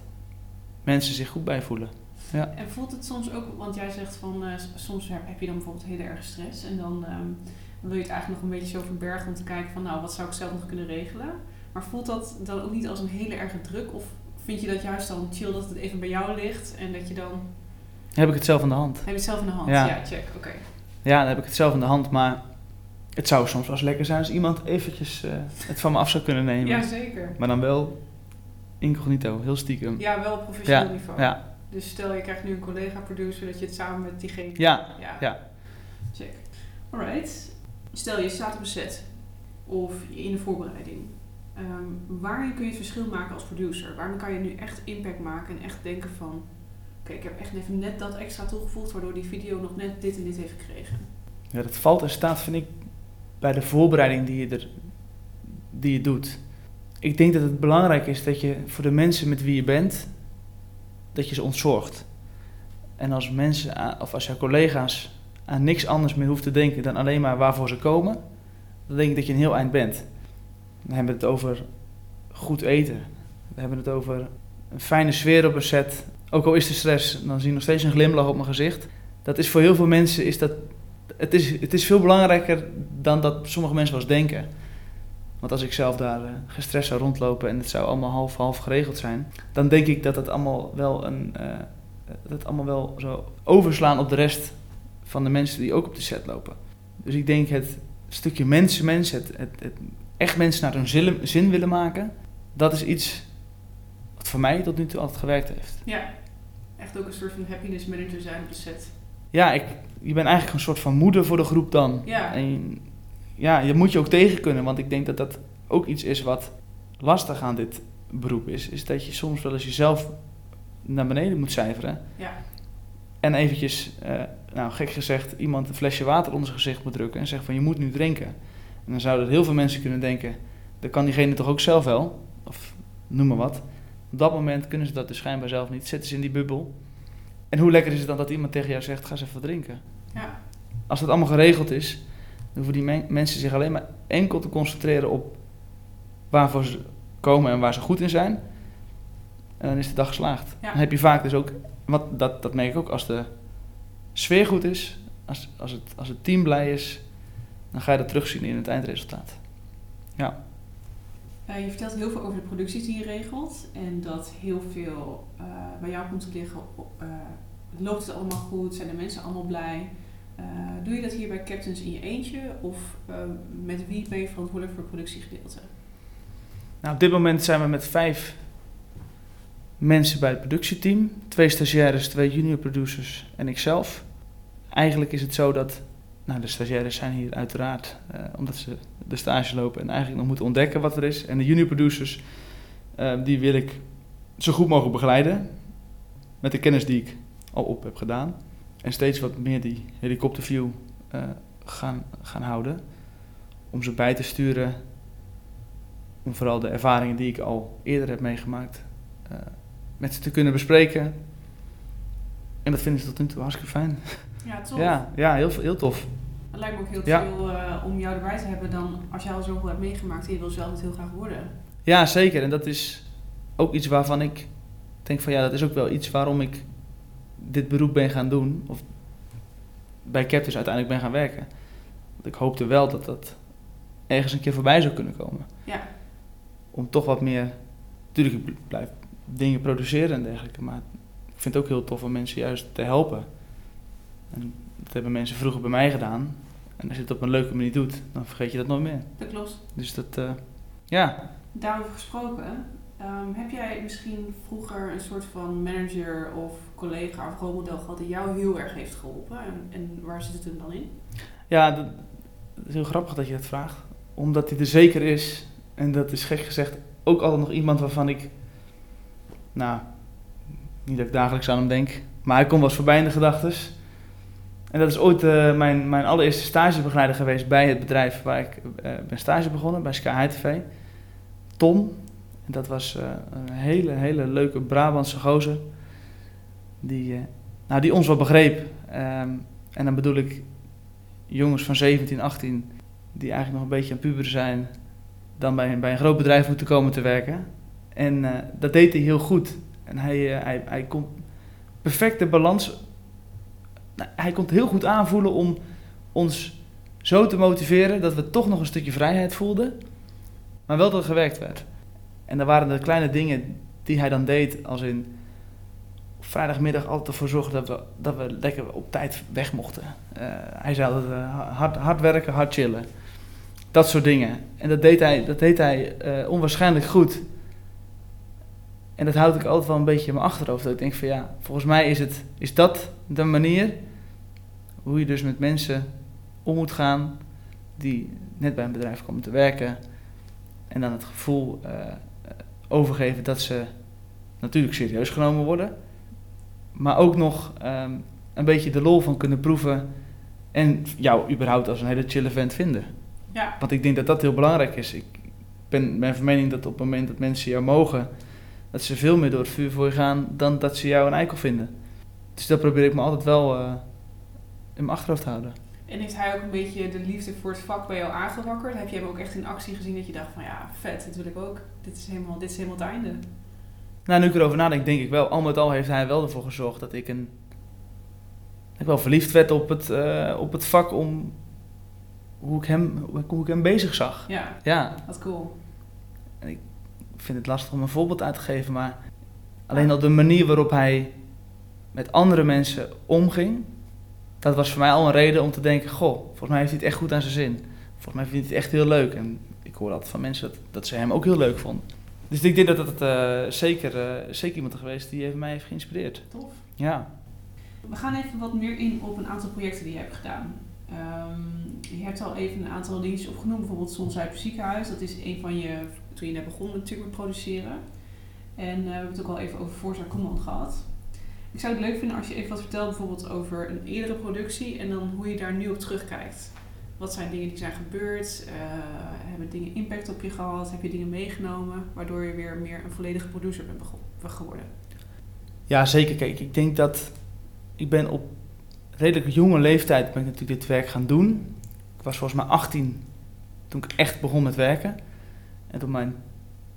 mensen zich goed bij voelen. Ja. En voelt het soms ook, want jij zegt van uh, soms heb je dan bijvoorbeeld hele erg stress en dan um, dan wil je het eigenlijk nog een beetje zo verbergen om te kijken van nou, wat zou ik zelf nog kunnen regelen. Maar voelt dat dan ook niet als een hele erge druk? Of vind je dat juist dan chill dat het even bij jou ligt en dat je dan... Heb ik het zelf in de hand. Heb je het zelf in de hand? Ja, ja check, oké. Okay. Ja, dan heb ik het zelf in de hand, maar het zou soms wel lekker zijn als iemand eventjes uh, het van me af zou kunnen nemen. Ja, zeker. Maar dan wel incognito, heel stiekem. Ja, wel op professioneel ja, niveau. Ja. Dus stel je krijgt nu een collega-producer, dat je het samen met diegene... Ja, ja. ja. Check. Alright. Stel je staat op een set of in de voorbereiding. Um, waarin kun je het verschil maken als producer? Waarom kan je nu echt impact maken en echt denken van... Oké, ik heb echt even net dat extra toegevoegd waardoor die video nog net dit en dit heeft gekregen. Ja, dat valt en staat vind ik bij de voorbereiding die je, er, die je doet. Ik denk dat het belangrijk is dat je voor de mensen met wie je bent, dat je ze ontzorgt. En als mensen, of als jouw collega's aan niks anders meer hoeft te denken dan alleen maar waarvoor ze komen, dan denk ik dat je een heel eind bent. Dan hebben we het over goed eten. We hebben het over een fijne sfeer op een set. Ook al is er stress, dan zie je nog steeds een glimlach op mijn gezicht. Dat is voor heel veel mensen is dat. Het is, het is veel belangrijker dan dat sommige mensen wel eens denken. Want als ik zelf daar uh, gestrest zou rondlopen en het zou allemaal half-half geregeld zijn, dan denk ik dat het allemaal wel een. Uh, dat allemaal wel zo overslaan op de rest van de mensen die ook op de set lopen. Dus ik denk het stukje mensen-mens, het, het, het, echt mensen naar hun zin willen maken, dat is iets wat voor mij tot nu toe altijd gewerkt heeft. Ja, echt ook een soort van happiness manager zijn op de set. Ja, ik, je bent eigenlijk een soort van moeder voor de groep dan. Ja. En ja, je moet je ook tegen kunnen, want ik denk dat dat ook iets is wat lastig aan dit beroep is. Is dat je soms wel eens jezelf naar beneden moet cijferen. Ja. En eventjes, uh, nou gek gezegd, iemand een flesje water onder zijn gezicht moet drukken en zegt van je moet nu drinken. En dan zouden heel veel mensen kunnen denken, dat kan diegene toch ook zelf wel, of noem maar wat. Op dat moment kunnen ze dat dus schijnbaar zelf niet, zitten ze in die bubbel. En hoe lekker is het dan dat iemand tegen jou zegt, ga eens even drinken. Ja. Als dat allemaal geregeld is, dan hoeven die men mensen zich alleen maar enkel te concentreren op waarvoor ze komen en waar ze goed in zijn. En dan is de dag geslaagd. Ja. Dan heb je vaak dus ook, wat, dat, dat merk ik ook, als de sfeer goed is, als, als, het, als het team blij is, dan ga je dat terugzien in het eindresultaat. Ja. Uh, je vertelt heel veel over de producties die je regelt en dat heel veel uh, bij jou komt te liggen. Uh, loopt het allemaal goed? Zijn de mensen allemaal blij? doe je dat hier bij Captains in je eentje of met wie ben je verantwoordelijk voor het productiegedeelte? Nou, op dit moment zijn we met vijf mensen bij het productieteam. Twee stagiaires, twee junior producers en ikzelf. Eigenlijk is het zo dat nou, de stagiaires zijn hier uiteraard uh, omdat ze de stage lopen en eigenlijk nog moeten ontdekken wat er is. En de junior producers, uh, die wil ik zo goed mogelijk begeleiden. Met de kennis die ik al op heb gedaan. En steeds wat meer die helikopterview uh, gaan, gaan houden. Om ze bij te sturen. Om vooral de ervaringen die ik al eerder heb meegemaakt met ze te kunnen bespreken. En dat vinden ze tot nu toe hartstikke fijn. Ja, tof. Ja, ja heel, heel tof. Het lijkt me ook heel Ja. chill uh, om jou erbij te hebben dan als jij al zoveel hebt meegemaakt en je wil zelf het heel graag worden. Ja, zeker. En dat is ook iets waarvan ik denk van ja, dat is ook wel iets waarom ik dit beroep ben gaan doen. Of bij Captors uiteindelijk ben gaan werken. Want ik hoopte wel dat dat ergens een keer voorbij zou kunnen komen. Ja. Om toch wat meer... Natuurlijk, ik blijf dingen produceren en dergelijke. Maar ik vind het ook heel tof om mensen juist te helpen. En dat hebben mensen vroeger bij mij gedaan. En als je het op een leuke manier doet, dan vergeet je dat nooit meer. Dat klopt. Dus dat, uh, ja. Daarover gesproken, um, heb jij misschien vroeger een soort van manager of collega of rolmodel gehad die jou heel erg heeft geholpen? En, en waar zit het hem dan in? Ja, dat, dat is heel grappig dat je dat vraagt. Omdat hij er zeker is. En dat is gek gezegd ook altijd nog iemand waarvan ik, nou, niet dat ik dagelijks aan hem denk, maar hij komt wel eens voorbij in de gedachten. En dat is ooit uh, mijn, mijn allereerste stagebegeleider geweest bij het bedrijf waar ik uh, ben stage begonnen, bij Sky High TV. Tom. En dat was uh, een hele, hele leuke Brabantse gozer. Die, nou, die ons wel begreep. Um, en dan bedoel ik jongens van 17, 18, die eigenlijk nog een beetje aan puber zijn, dan bij, bij een groot bedrijf moeten komen te werken. En dat deed hij heel goed. En hij, hij, hij kon perfecte balans nou, hij kon het heel goed aanvoelen om ons zo te motiveren dat we toch nog een stukje vrijheid voelden, maar wel dat er gewerkt werd. En dan waren de kleine dingen die hij dan deed, als in vrijdagmiddag altijd ervoor zorgen dat we, dat we lekker op tijd weg mochten. Uh, hij zei altijd uh, hard, hard werken, hard chillen. Dat soort dingen. En dat deed hij, dat deed hij uh, onwaarschijnlijk goed. En dat houd ik altijd wel een beetje in mijn achterhoofd. Dat ik denk van ja, volgens mij is, het, is dat de manier hoe je dus met mensen om moet gaan die net bij een bedrijf komen te werken. En dan het gevoel uh, overgeven dat ze natuurlijk serieus genomen worden. Maar ook nog um, een beetje de lol van kunnen proeven. En jou überhaupt als een hele chille vent vinden. Ja. Want ik denk dat dat heel belangrijk is. Ik ben, ben van mening dat op het moment dat mensen jou mogen dat ze veel meer door het vuur voor je gaan dan dat ze jou een eikel vinden. Dus dat probeer ik me altijd wel uh, in mijn achterhoofd te houden. En heeft hij ook een beetje de liefde voor het vak bij jou aangewakkerd? Heb je hem ook echt in actie gezien dat je dacht van ja, vet, dit wil ik ook. Dit is helemaal, dit is helemaal het einde. Nou, nu ik erover nadenk, denk ik wel. Al met al heeft hij wel ervoor gezorgd dat ik een... Dat ik wel verliefd werd op het, uh, op het vak om hoe ik, hem, hoe ik hem bezig zag. Ja, ja. dat cool. En ik vind het lastig om een voorbeeld uit te geven, maar alleen al de manier waarop hij met andere mensen omging, dat was voor mij al een reden om te denken: Goh, volgens mij heeft hij het echt goed aan zijn zin. Volgens mij vindt hij het echt heel leuk. En ik hoor altijd van mensen dat, dat ze hem ook heel leuk vonden. Dus ik denk dat het uh, zeker, uh, zeker iemand is geweest die heeft mij heeft geïnspireerd. Tof. Ja. We gaan even wat meer in op een aantal projecten die je hebt gedaan. Um, je hebt al even een aantal dingetjes opgenoemd, bijvoorbeeld Zonzuiper Ziekenhuis. Dat is een van je, toen je net begon natuurlijk met produceren. En uh, we hebben het ook al even over Forza Command gehad. Ik zou het leuk vinden als je even wat vertelt bijvoorbeeld over een eerdere productie en dan hoe je daar nu op terugkijkt. Wat zijn dingen die zijn gebeurd? Uh, hebben dingen impact op je gehad? Heb je dingen meegenomen waardoor je weer meer een volledige producer bent geworden? Ja, zeker. Kijk, ik denk dat ik ben op redelijk jonge leeftijd ben ik natuurlijk dit werk gaan doen. Ik was volgens mij 18 toen ik echt begon met werken. En op mijn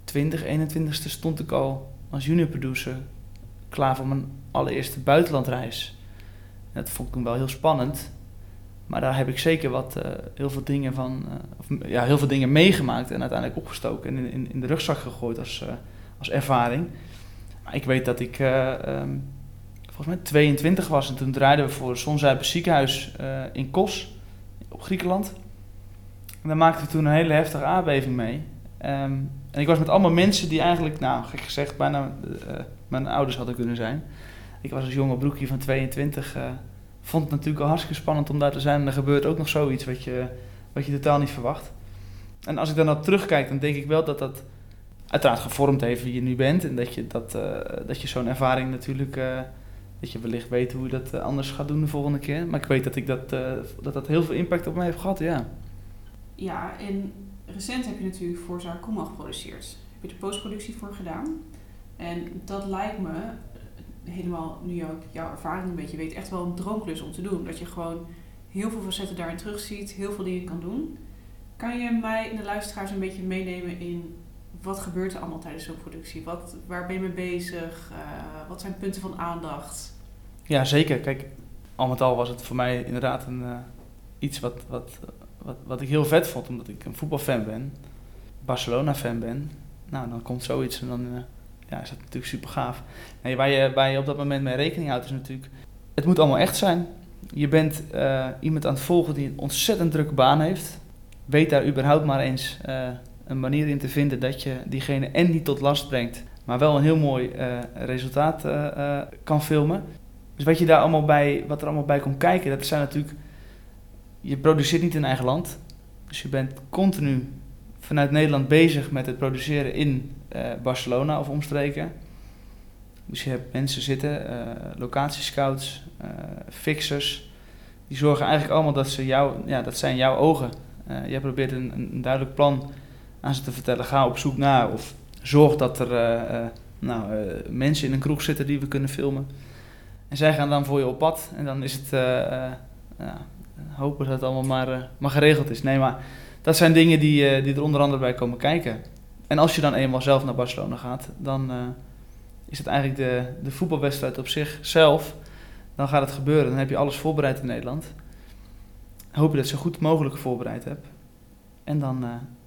20, 21ste stond ik al als junior producer klaar voor mijn allereerste buitenlandreis. En dat vond ik toen wel heel spannend. Maar daar heb ik zeker wat, uh, heel veel dingen van, uh, of, ja, heel veel dingen meegemaakt en uiteindelijk opgestoken en in, in, de rugzak gegooid als, uh, als ervaring. Maar ik weet dat ik um, volgens mij 22 was en toen draaiden we voor het Zonzuiper ziekenhuis in Kos op Griekenland. En daar maakten we toen een hele heftige aardbeving mee. Um, en ik was met allemaal mensen die eigenlijk, nou gek gezegd, bijna mijn ouders hadden kunnen zijn. Ik was als jonge broekje van 22, uh, vond het natuurlijk al hartstikke spannend om daar te zijn. En er gebeurt ook nog zoiets wat je, wat je totaal niet verwacht. En als ik dan op terugkijk, dan denk ik wel dat dat uiteraard gevormd heeft wie je nu bent. En dat je, dat, uh, dat je zo'n ervaring natuurlijk, dat je wellicht weet hoe je dat anders gaat doen de volgende keer. Maar ik weet dat ik dat, dat, dat heel veel impact op mij heeft gehad, ja. Ja, en recent heb je natuurlijk voor Zaar Koeman geproduceerd. Heb je de postproductie voor gedaan. En dat lijkt me, helemaal nu ook jouw ervaring een beetje weet, echt wel een droomklus om te doen. Dat je gewoon heel veel facetten daarin terugziet, heel veel dingen kan doen. Kan je mij en de luisteraars een beetje meenemen in wat gebeurt er allemaal tijdens zo'n productie? Wat, waar ben je mee bezig? Uh, wat zijn punten van aandacht? Ja, zeker. Kijk, al met al was het voor mij inderdaad een, uh, iets wat, wat, wat, wat ik heel vet vond, omdat ik een voetbalfan ben, Barcelona-fan ben. Nou, dan komt zoiets en dan uh, ja, is dat natuurlijk super gaaf. Waar, je, waar je op dat moment mee rekening houdt is natuurlijk, het moet allemaal echt zijn. Je bent eh, iemand aan het volgen die een ontzettend drukke baan heeft. Weet daar überhaupt maar eens eh, een manier in te vinden dat je diegene en niet tot last brengt, maar wel een heel mooi eh, resultaat eh, eh, kan filmen. Dus wat, je daar allemaal bij, wat er allemaal bij komt kijken, dat zijn natuurlijk. Je produceert niet in eigen land. Dus je bent continu vanuit Nederland bezig met het produceren in eh, Barcelona of omstreken. Dus je hebt mensen zitten, eh locatiescouts, eh, fixers. Die zorgen eigenlijk allemaal dat ze jou, ja, dat zijn jouw ogen. Jij probeert een, een, duidelijk plan aan ze te vertellen. Ga op zoek naar of zorg dat er nou, mensen in een kroeg zitten die we kunnen filmen. En zij gaan dan voor je op pad. En dan is het hopen dat het allemaal maar, eh, maar geregeld is. Nee, maar dat zijn dingen die, eh, die er onder andere bij komen kijken. En als je dan eenmaal zelf naar Barcelona gaat, dan eh, is het eigenlijk de, de voetbalwedstrijd op zichzelf. Dan gaat het gebeuren. Dan heb je alles voorbereid in Nederland. Hoop je dat je zo goed mogelijk voorbereid hebt. En dan,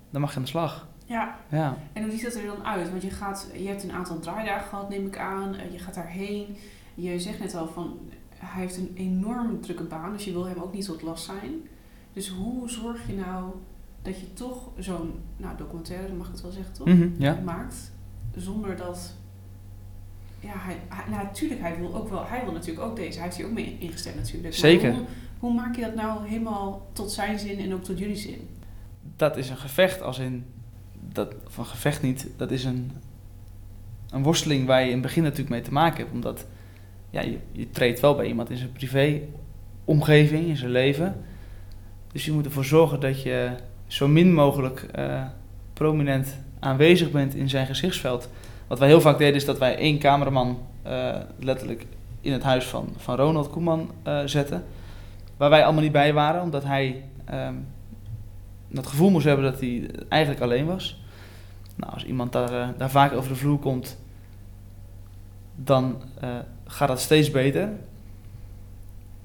dan mag je aan de slag. Ja, Ja. en hoe ziet dat er dan uit? Want je, gaat, je hebt een aantal draaidagen gehad, neem ik aan. Je gaat daarheen. Je zegt net al van, hij heeft een enorm drukke baan, dus je wil hem ook niet tot last zijn. Dus hoe zorg je nou dat je toch zo'n nou, documentaire, mag ik het wel zeggen toch, Mhm, ja. maakt, zonder dat... Ja, hij, hij, nou, natuurlijk, hij wil ook wel, hij wil natuurlijk ook deze, hij heeft hier ook mee ingestemd natuurlijk. Zeker. Hoe, hoe maak je dat nou helemaal tot zijn zin en ook tot jullie zin? dat is een gevecht als in dat van gevecht niet dat is een een worsteling waar je in het begin natuurlijk mee te maken hebt omdat ja je, treedt wel bij iemand in zijn privé omgeving in zijn leven. Dus je moet ervoor zorgen dat je zo min mogelijk eh, prominent aanwezig bent in zijn gezichtsveld. Wat wij heel vaak deden is dat wij één cameraman eh, letterlijk in het huis van, van Ronald Koeman eh, zetten. Waar wij allemaal niet bij waren omdat hij ehm, dat gevoel moest hebben dat hij eigenlijk alleen was. Nou, als iemand daar, daar vaak over de vloer komt, dan gaat dat steeds beter.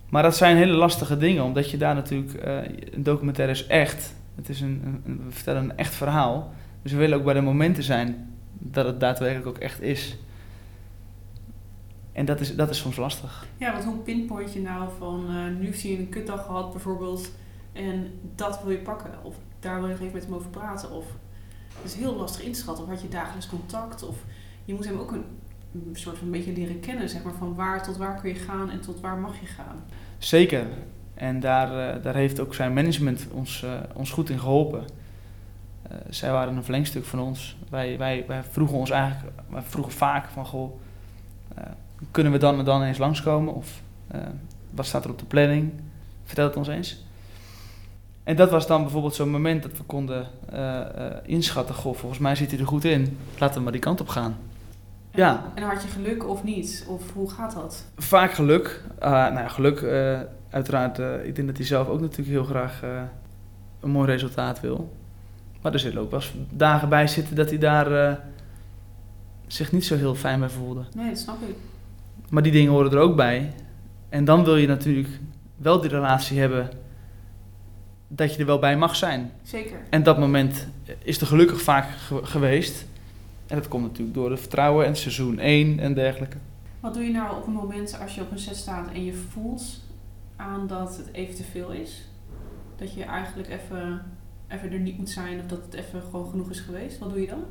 Maar dat zijn hele lastige dingen, omdat je daar natuurlijk, eh, een documentaire is echt. Het is een, een- we vertellen een echt verhaal. Dus we willen ook bij de momenten zijn dat het daadwerkelijk ook echt is. En dat is, dat is soms lastig. Ja, want hoe pinpoint je nou van eh, nu heeft hij een kutdag gehad bijvoorbeeld en dat wil je pakken of daar wil je even met hem over praten of het is heel lastig in te schatten of had je dagelijks contact of je moet hem ook een, een soort van beetje leren kennen zeg maar van waar tot waar kun je gaan en tot waar mag je gaan. Zeker. En daar, eh, daar heeft ook zijn management ons, eh, ons goed in geholpen. Eh, zij waren een verlengstuk van ons. Wij, wij, vroegen ons eigenlijk, wij vroegen vaak van goh, kunnen we dan en dan eens langskomen? Of wat staat er op de planning? Vertel het ons eens. En dat was dan bijvoorbeeld zo'n moment dat we konden inschatten, goh, volgens mij zit hij er goed in. Laten we maar die kant op gaan. En, Ja. En had je geluk of niet? Of hoe gaat dat? Vaak geluk. Uh, nou ja, geluk, eh, uiteraard. eh, ik denk dat hij zelf ook natuurlijk heel graag een mooi resultaat wil. Maar er zullen ook wel dagen bij zitten dat hij daar zich niet zo heel fijn bij voelde. Nee, dat snap ik. Maar die dingen horen er ook bij. En dan wil je natuurlijk wel die relatie hebben dat je er wel bij mag zijn. Zeker. En dat moment is er gelukkig vaak ge- geweest. En dat komt natuurlijk door het vertrouwen en seizoen 1 en dergelijke. Wat doe je nou op een moment als je op een set staat en je voelt aan dat het even te veel is? Dat je eigenlijk even, even er niet moet zijn of dat het even gewoon genoeg is geweest? Wat doe je dan?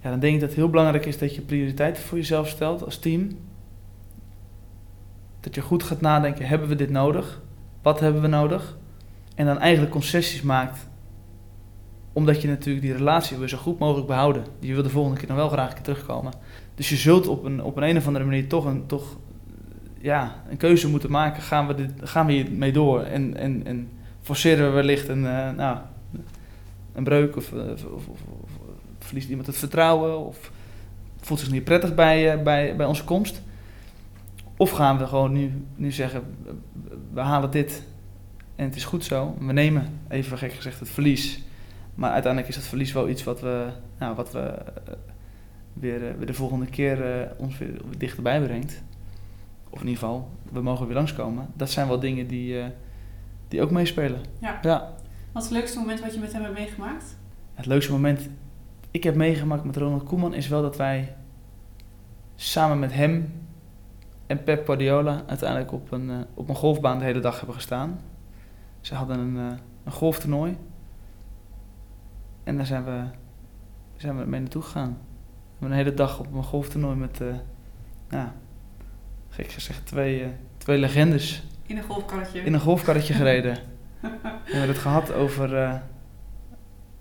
Ja, dan denk ik dat het heel belangrijk is dat je prioriteiten voor jezelf stelt als team. Dat je goed gaat nadenken, hebben we dit nodig? Wat hebben we nodig? En dan eigenlijk concessies maakt. Omdat je natuurlijk die relatie wil zo goed mogelijk behouden. Je wil de volgende keer dan wel graag terugkomen. Dus je zult op een, op een, een of andere manier toch een, toch, ja, een keuze moeten maken. Gaan we, dit, gaan we hiermee door? En, en, en forceren we wellicht een, eh, nou, een breuk of, eh, of verliest iemand het vertrouwen of voelt zich niet prettig bij, eh, bij, bij onze komst. Of gaan we gewoon nu, nu zeggen, we halen dit en het is goed zo. We nemen, even gek gezegd, het verlies. Maar uiteindelijk is dat verlies wel iets wat we, nou, wat we eh, weer, eh, weer de volgende keer eh, ons weer dichterbij brengt. Of in ieder geval, we mogen weer langskomen. Dat zijn wel dingen die, die ook meespelen. Ja. ja. Wat is het leukste moment wat je met hem hebt meegemaakt? Het leukste moment ik heb meegemaakt met Ronald Koeman is wel dat wij samen met hem en Pep Guardiola uiteindelijk op een, op een golfbaan de hele dag hebben gestaan. Ze hadden een, een golftoernooi. En daar zijn we, zijn we mee naartoe gegaan. We hebben een hele dag op een golftoernooi met, eh ja, gek gezegd, twee, eh, twee legendes In een golfkarretje. in een golfkarretje gereden. we hebben het gehad over eh,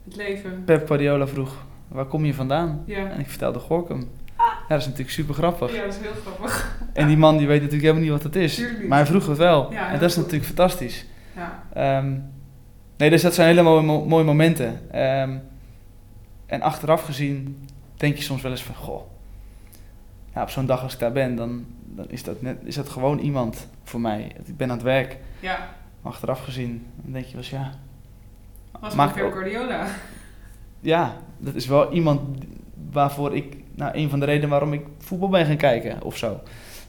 Het leven. Pep Guardiola vroeg, waar kom je vandaan? Ja. En ik vertelde Gorkum. Ja, dat is natuurlijk super grappig. Ja, dat is heel grappig. En die man die weet natuurlijk helemaal niet wat het is. Maar hij vroeg het wel. Ja, en dat is natuurlijk fantastisch. Ja. Ehm, nee, dus dat zijn hele mooie, mo- mooie momenten. Ehm, en achteraf gezien denk je soms wel eens van... Goh, ja, op zo'n dag als ik daar ben, dan, dan is, dat net, is dat gewoon iemand voor mij. Ik ben aan het werk. Ja. Maar achteraf gezien, dan denk je wel eens, ja... Was ook- Guardiola. Ja, dat is wel iemand waarvoor ik... Nou, een van de redenen waarom ik voetbal ben gaan kijken of zo.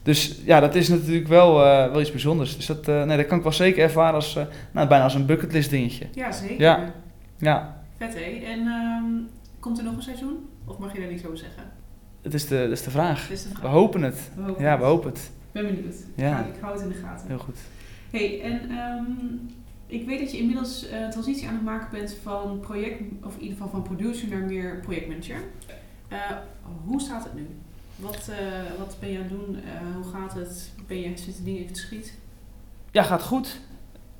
Dus ja, dat is natuurlijk wel, eh, wel iets bijzonders. Dus dat, eh, nee, dat kan ik wel zeker ervaren als, eh, nou, bijna als een bucketlist dingetje. Ja, zeker. Ja. Ja, Vet hé. En ehm, komt er nog een seizoen? Of mag je daar niet over zeggen? dat is de, dat is de vraag. Dat is de vraag. We hopen het. We hopen Ja, het. we hopen het. ben benieuwd. Ja. Ik, hou het in de gaten. Heel goed. hey, en ehm, ik weet dat je inmiddels transitie aan het maken bent van project, of in ieder geval van producer naar meer projectmanager. Hoe staat het nu? Wat, eh, wat ben je aan het doen? Eh, hoe gaat het? Ben je, dingen in het schiet? Ja, gaat goed.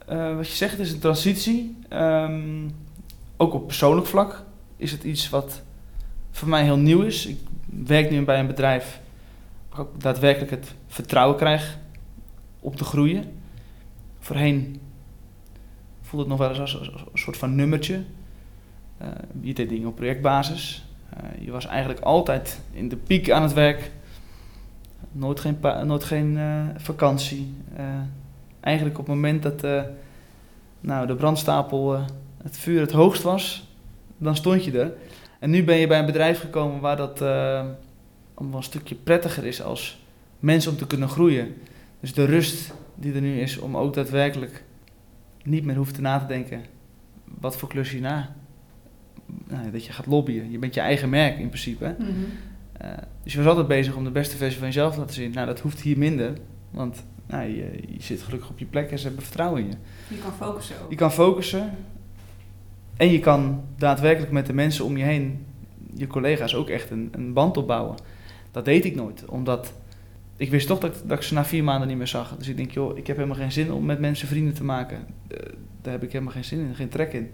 Eh, wat je zegt, het is een transitie. Ehm, ook op persoonlijk vlak is het iets wat voor mij heel nieuw is. Ik werk nu bij een bedrijf waar ik daadwerkelijk het vertrouwen krijg om te groeien. Voorheen voelde het nog wel eens als, als- een soort van nummertje. Je deed dingen op projectbasis. Eh, je was eigenlijk altijd in de piek aan het werk. Nooit geen, nooit eh, vakantie. Eh, eigenlijk op het moment dat nou, de brandstapel, het vuur het hoogst was, dan stond je er. En nu ben je bij een bedrijf gekomen waar dat eh, allemaal een stukje prettiger is als mens om te kunnen groeien. Dus de rust die er nu is om ook daadwerkelijk niet meer hoeft te na te denken. Wat voor klus je na? Nou, dat je gaat lobbyen. Je bent je eigen merk in principe. hè. Eh, dus je was altijd bezig om de beste versie van jezelf te laten zien. Nou, dat hoeft hier minder. Want nou, je, je zit gelukkig op je plek en ze hebben vertrouwen in je. Je kan focussen ook. Je kan focussen. En je kan daadwerkelijk met de mensen om je heen, je collega's, ook echt een, een band opbouwen. Dat deed ik nooit. Omdat ik wist toch dat, dat ik ze na vier maanden niet meer zag. Dus ik denk, joh, ik heb helemaal geen zin om met mensen vrienden te maken. Eh, daar heb ik helemaal geen zin in, geen trek in.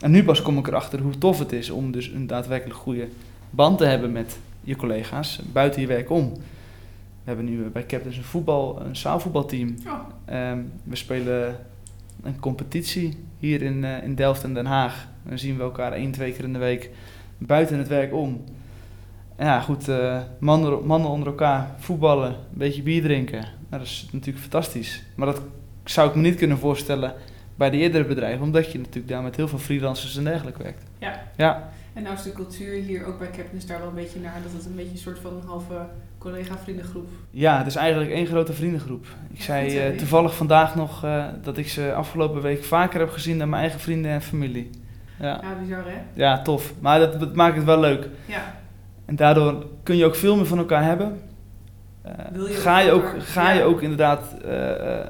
En nu pas kom ik erachter hoe tof het is om dus een daadwerkelijk goede band te hebben met je collega's buiten je werk om. We hebben nu eh, bij Captains een voetbal, een zaalvoetbalteam. Oh, Ehm, we spelen een competitie hier in, eh, in Delft en Den Haag. Dan zien we elkaar één, twee keer in de week buiten het werk om. Ja, goed, eh, mannen, mannen onder elkaar voetballen, een beetje bier drinken. Nou, dat is natuurlijk fantastisch. Maar dat zou ik me niet kunnen voorstellen bij de eerdere bedrijven, omdat je natuurlijk daar met heel veel freelancers en dergelijke werkt. ja. Ja, En nou is de cultuur hier ook bij Captains daar wel een beetje naar dat het een beetje een soort van halve collega-vriendengroep. ja, het is eigenlijk één grote vriendengroep. Ik zei eh, toevallig vandaag nog eh, dat ik ze afgelopen week vaker heb gezien dan mijn eigen vrienden en familie. Ja. Ja, bizar hè? Ja, tof. Maar dat, dat maakt het wel leuk. Ja. En daardoor kun je ook veel meer van elkaar hebben. Wil je ga je ook elkaar- ga ja. je ook inderdaad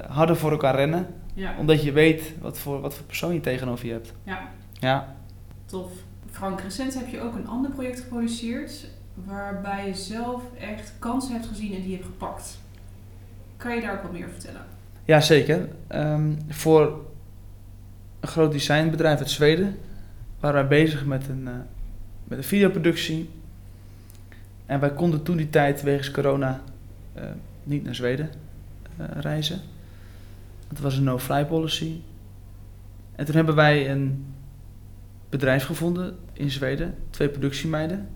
harder voor elkaar rennen. Ja. Omdat je weet wat voor, wat voor persoon je tegenover je hebt. Ja. Ja. Tof. Frank, recent heb je ook een ander project geproduceerd waarbij je zelf echt kansen hebt gezien en die hebt gepakt. Kan je daar ook wat meer over vertellen? Ja, zeker. Ehm, voor een groot designbedrijf uit Zweden waren wij bezig met een, eh, met een videoproductie. En wij konden toen die tijd wegens corona eh, niet naar Zweden eh, reizen. Het was een no-fly policy. En toen hebben wij een bedrijf gevonden in Zweden, twee productiemeiden.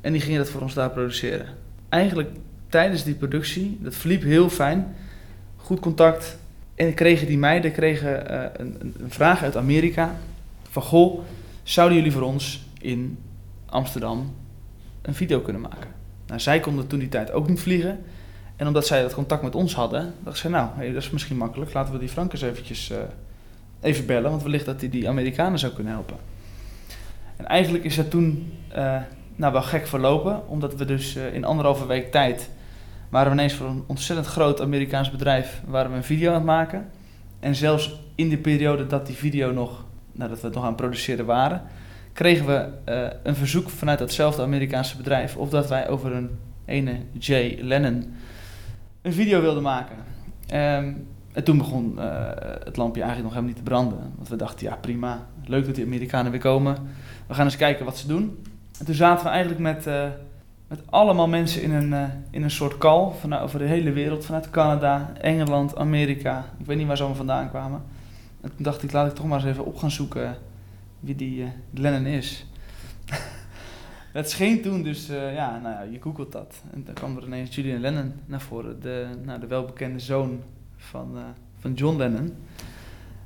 En die gingen dat voor ons daar produceren. Eigenlijk tijdens die productie, dat verliep heel fijn goed contact. En kregen die meiden kregen, eh, een, een, een vraag uit Amerika. Van, goh, zouden jullie voor ons in Amsterdam een video kunnen maken? Nou, zij konden toen die tijd ook niet vliegen. En omdat zij dat contact met ons hadden, dacht zij, nou, dat is misschien makkelijk. Laten we die Frank eens eventjes eh, even bellen. Want wellicht dat hij die Amerikanen zou kunnen helpen. En eigenlijk is dat toen eh, nou, wel gek verlopen. Omdat we dus eh, in anderhalve week tijd waren we ineens voor een ontzettend groot Amerikaans bedrijf waren we een video aan het maken. En zelfs in de periode dat die video nog, nadat we het nog aan het produceren waren, kregen we een verzoek vanuit datzelfde Amerikaanse bedrijf of dat wij over een ene Jay Lennon een video wilden maken. Um, en toen begon uh, het lampje eigenlijk nog helemaal niet te branden. Want we dachten, ja prima, leuk dat die Amerikanen weer komen. We gaan eens kijken wat ze doen. En toen zaten we eigenlijk met, uh, met allemaal mensen in een, uh, in een soort call van, over de hele wereld. Vanuit Canada, Engeland, Amerika. Ik weet niet waar ze allemaal vandaan kwamen. En toen dacht ik, laat ik toch maar eens even op gaan zoeken wie die Lennon is. Het scheen toen dus, ja, nou ja, je googelt dat. En dan kwam er ineens Julian Lennon naar voren. De, nou, de welbekende zoon van, uh, van John Lennon.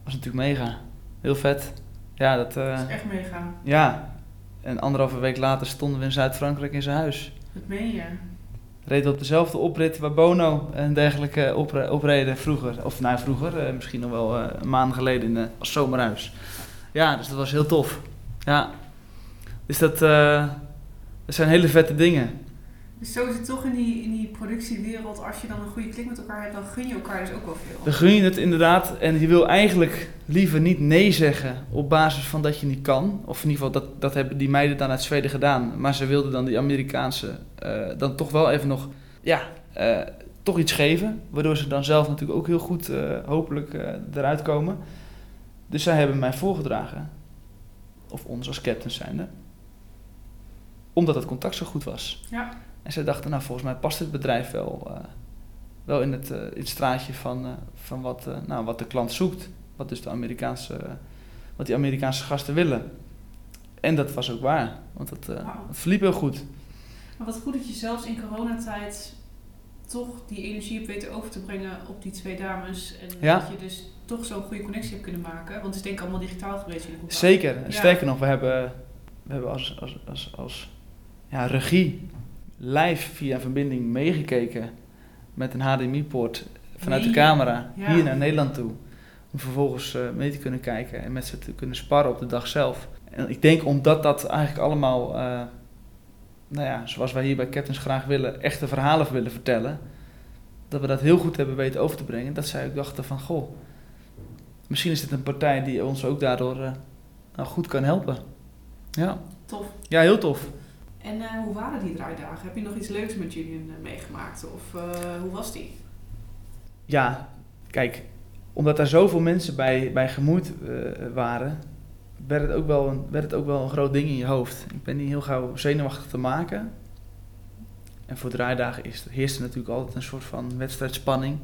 Was natuurlijk mega. Heel vet. Ja, dat, uh, dat is echt mega. Ja. En anderhalve week later stonden we in Zuid-Frankrijk in zijn huis. Dat meen je? Reden op dezelfde oprit waar Bono en dergelijke opre opreden vroeger. Of nou vroeger, misschien nog wel een maand geleden in, als zomerhuis. Ja, dus dat was heel tof. Ja. Dus dat, dat zijn hele vette dingen. Dus zo is het toch in die, in die productiewereld, als je dan een goede klik met elkaar hebt, dan gun je elkaar dus ook wel veel. Dan gun je het inderdaad en je wil eigenlijk liever niet nee zeggen op basis van dat je niet kan. Of in ieder geval, dat, dat hebben die meiden dan uit Zweden gedaan. Maar ze wilden dan die Amerikaanse uh, dan toch wel even nog, ja, uh, toch iets geven. Waardoor ze dan zelf natuurlijk ook heel goed uh, hopelijk eruit komen. Dus zij hebben mij voorgedragen, of ons als captain zijnde, omdat het contact zo goed was. Ja. En ze dachten, nou volgens mij past dit bedrijf wel, uh, wel in, het, uh, in het straatje van, uh, van wat, nou, wat de klant zoekt. Wat dus de Amerikaanse, wat die Amerikaanse gasten willen. En dat was ook waar, want het, wow. verliep heel goed. Maar wat goed dat je zelfs in coronatijd toch die energie hebt weten over te brengen op die twee dames. En ja. dat je dus toch zo'n goede connectie hebt kunnen maken. Want het is denk ik allemaal digitaal geweest. Zeker. Ja. Sterker nog, we hebben, we hebben als, als, als, als ja, regie live via verbinding meegekeken met een HDMI-poort vanuit nee. de camera ja. hier naar Nederland toe. Om vervolgens uh, mee te kunnen kijken en met ze te kunnen sparren op de dag zelf. En ik denk omdat dat eigenlijk allemaal, uh, nou ja, zoals wij hier bij Captains graag willen, echte verhalen willen vertellen. Dat we dat heel goed hebben weten over te brengen. Dat zij ook dachten van, goh, misschien is dit een partij die ons ook daardoor uh, nou, goed kan helpen. Ja. Tof. Ja, heel tof. En uh, hoe waren die draaidagen? Heb je nog iets leuks met Julian uh, meegemaakt? Of uh, hoe was die? Ja, kijk, omdat daar zoveel mensen bij, bij gemoeid waren, werd het, ook wel een, werd het ook wel een groot ding in je hoofd. Ik ben niet heel gauw zenuwachtig te maken. En voor draaidagen is, heerste natuurlijk altijd een soort van wedstrijdspanning.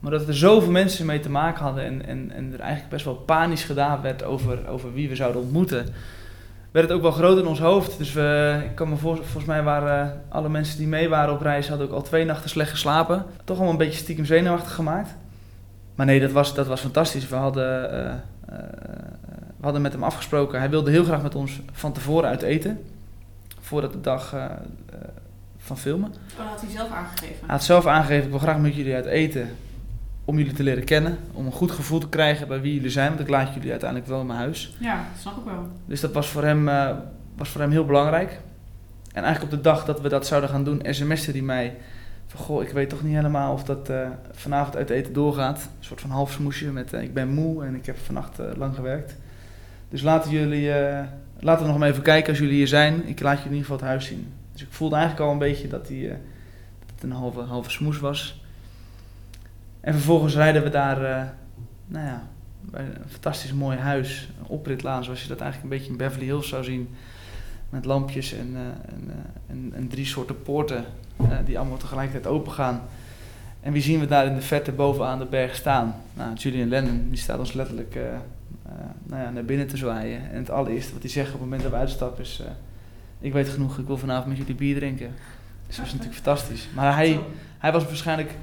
Maar dat er zoveel mensen mee te maken hadden en, en, en er eigenlijk best wel panisch gedaan werd over, over wie we zouden ontmoeten werd het ook wel groot in ons hoofd. Dus we, ik kan me voor, volgens mij waren alle mensen die mee waren op reis, hadden ook al twee nachten slecht geslapen. Toch allemaal een beetje stiekem zenuwachtig gemaakt. Maar nee, dat was, dat was fantastisch. We hadden, uh, uh, we hadden met hem afgesproken. Hij wilde heel graag met ons van tevoren uit eten. Voordat de dag uh, van filmen. Oh, had hij zelf aangegeven? Hij had zelf aangegeven, ik wil graag met jullie uit eten om jullie te leren kennen, om een goed gevoel te krijgen bij wie jullie zijn, want ik laat jullie uiteindelijk wel in mijn huis. Ja, snap ik wel. Dus dat was voor hem, uh, was voor hem heel belangrijk. En eigenlijk op de dag dat we dat zouden gaan doen, sms'te hij mij van, goh, ik weet toch niet helemaal of dat uh, vanavond uit eten doorgaat. Een soort van half smoesje met, uh, ik ben moe en ik heb vannacht lang gewerkt. Dus laten jullie, laten we nog maar even kijken als jullie hier zijn. Ik laat je in ieder geval het huis zien. Dus ik voelde eigenlijk al een beetje dat, die, dat het een halve, halve smoes was. En vervolgens rijden we daar, uh, nou ja, bij een fantastisch mooi huis, een opritlaan zoals je dat eigenlijk een beetje in Beverly Hills zou zien. Met lampjes en, uh, en, uh, en, en, drie soorten poorten die allemaal tegelijkertijd open gaan. En wie zien we daar in de verte bovenaan de berg staan? Nou, Julian Lennon, die staat ons letterlijk nou ja, naar binnen te zwaaien. En het allereerste wat hij zegt op het moment dat we uitstappen is... ik weet genoeg, ik wil vanavond met jullie bier drinken. Dus dat was natuurlijk fantastisch. Maar hij, hij was waarschijnlijk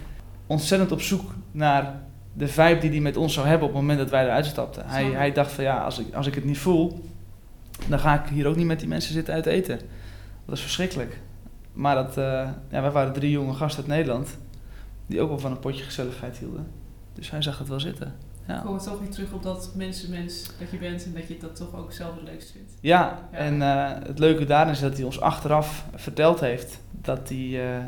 ontzettend op zoek naar de vibe die hij met ons zou hebben op het moment dat wij eruit stapten. Hij, hij dacht van ja, als ik, als ik het niet voel, dan ga ik hier ook niet met die mensen zitten uit eten. Dat is verschrikkelijk. Maar dat, uh, ja, wij waren drie jonge gasten uit Nederland, die ook wel van een potje gezelligheid hielden. Dus hij zag het wel zitten. Ja. We toch weer terug op dat mensenmens dat je bent en dat je dat toch ook zelf het leukst vindt. Ja, ja. en uh, het leuke daarin is dat hij ons achteraf verteld heeft dat hij... Uh,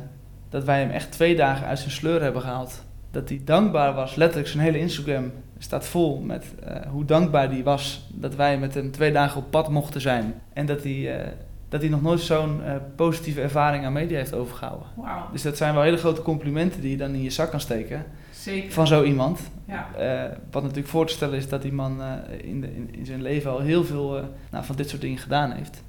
dat wij hem echt twee dagen uit zijn sleur hebben gehaald. Dat hij dankbaar was, letterlijk zijn hele Instagram staat vol met eh, hoe dankbaar hij was dat wij met hem twee dagen op pad mochten zijn. En dat hij, eh, dat hij nog nooit zo'n eh, positieve ervaring aan media heeft overgehouden. Dus dat zijn wel hele grote complimenten die je dan in je zak kan steken Zeker. van zo iemand. Ja. Wat natuurlijk voor te stellen is dat die man in, de, in, in zijn leven al heel veel nou, van dit soort dingen gedaan heeft.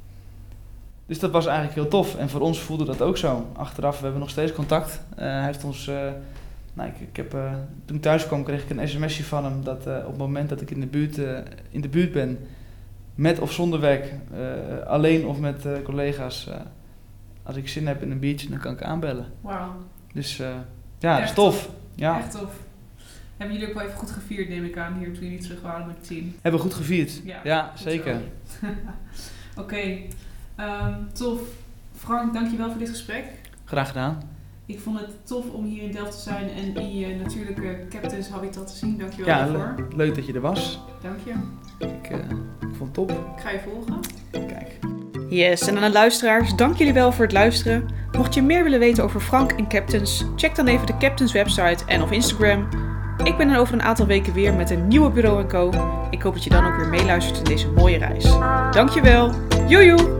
Dus dat was eigenlijk heel tof. En voor ons voelde dat ook zo. Achteraf, we hebben nog steeds contact. Eh, hij heeft ons... eh, nou, ik, ik heb, eh, toen ik thuis kwam kreeg ik een sms'je van hem dat op het moment dat ik in de buurt, in de buurt ben, met of zonder werk, alleen of met collega's, als ik zin heb in een biertje, dan kan ik aanbellen. Wauw. Dus ja, dat is tof. Ja, Echt tof. Hebben jullie ook wel even goed gevierd, neem ik aan, hier toen jullie terug waren met het team? hebben we goed gevierd. Ja, zeker. Oké, ehm, tof. Frank, dankjewel voor dit gesprek. Graag gedaan. Ik vond het tof om hier in Delft te zijn en in je natuurlijke captain's habitat te zien. Dankjewel Ja, daarvoor. le- leuk dat je er was. Dank je. Ik, eh, ik vond het top. Ik ga je volgen. Kijk. Yes, en aan de luisteraars, dank jullie wel voor het luisteren. Mocht je meer willen weten over Frank en Captains, check dan even de Captains website en of Instagram. Ik ben er over een aantal weken weer met een nieuwe Bureau Co. Ik hoop dat je dan ook weer meeluistert in deze mooie reis. Dankjewel. Joejoe!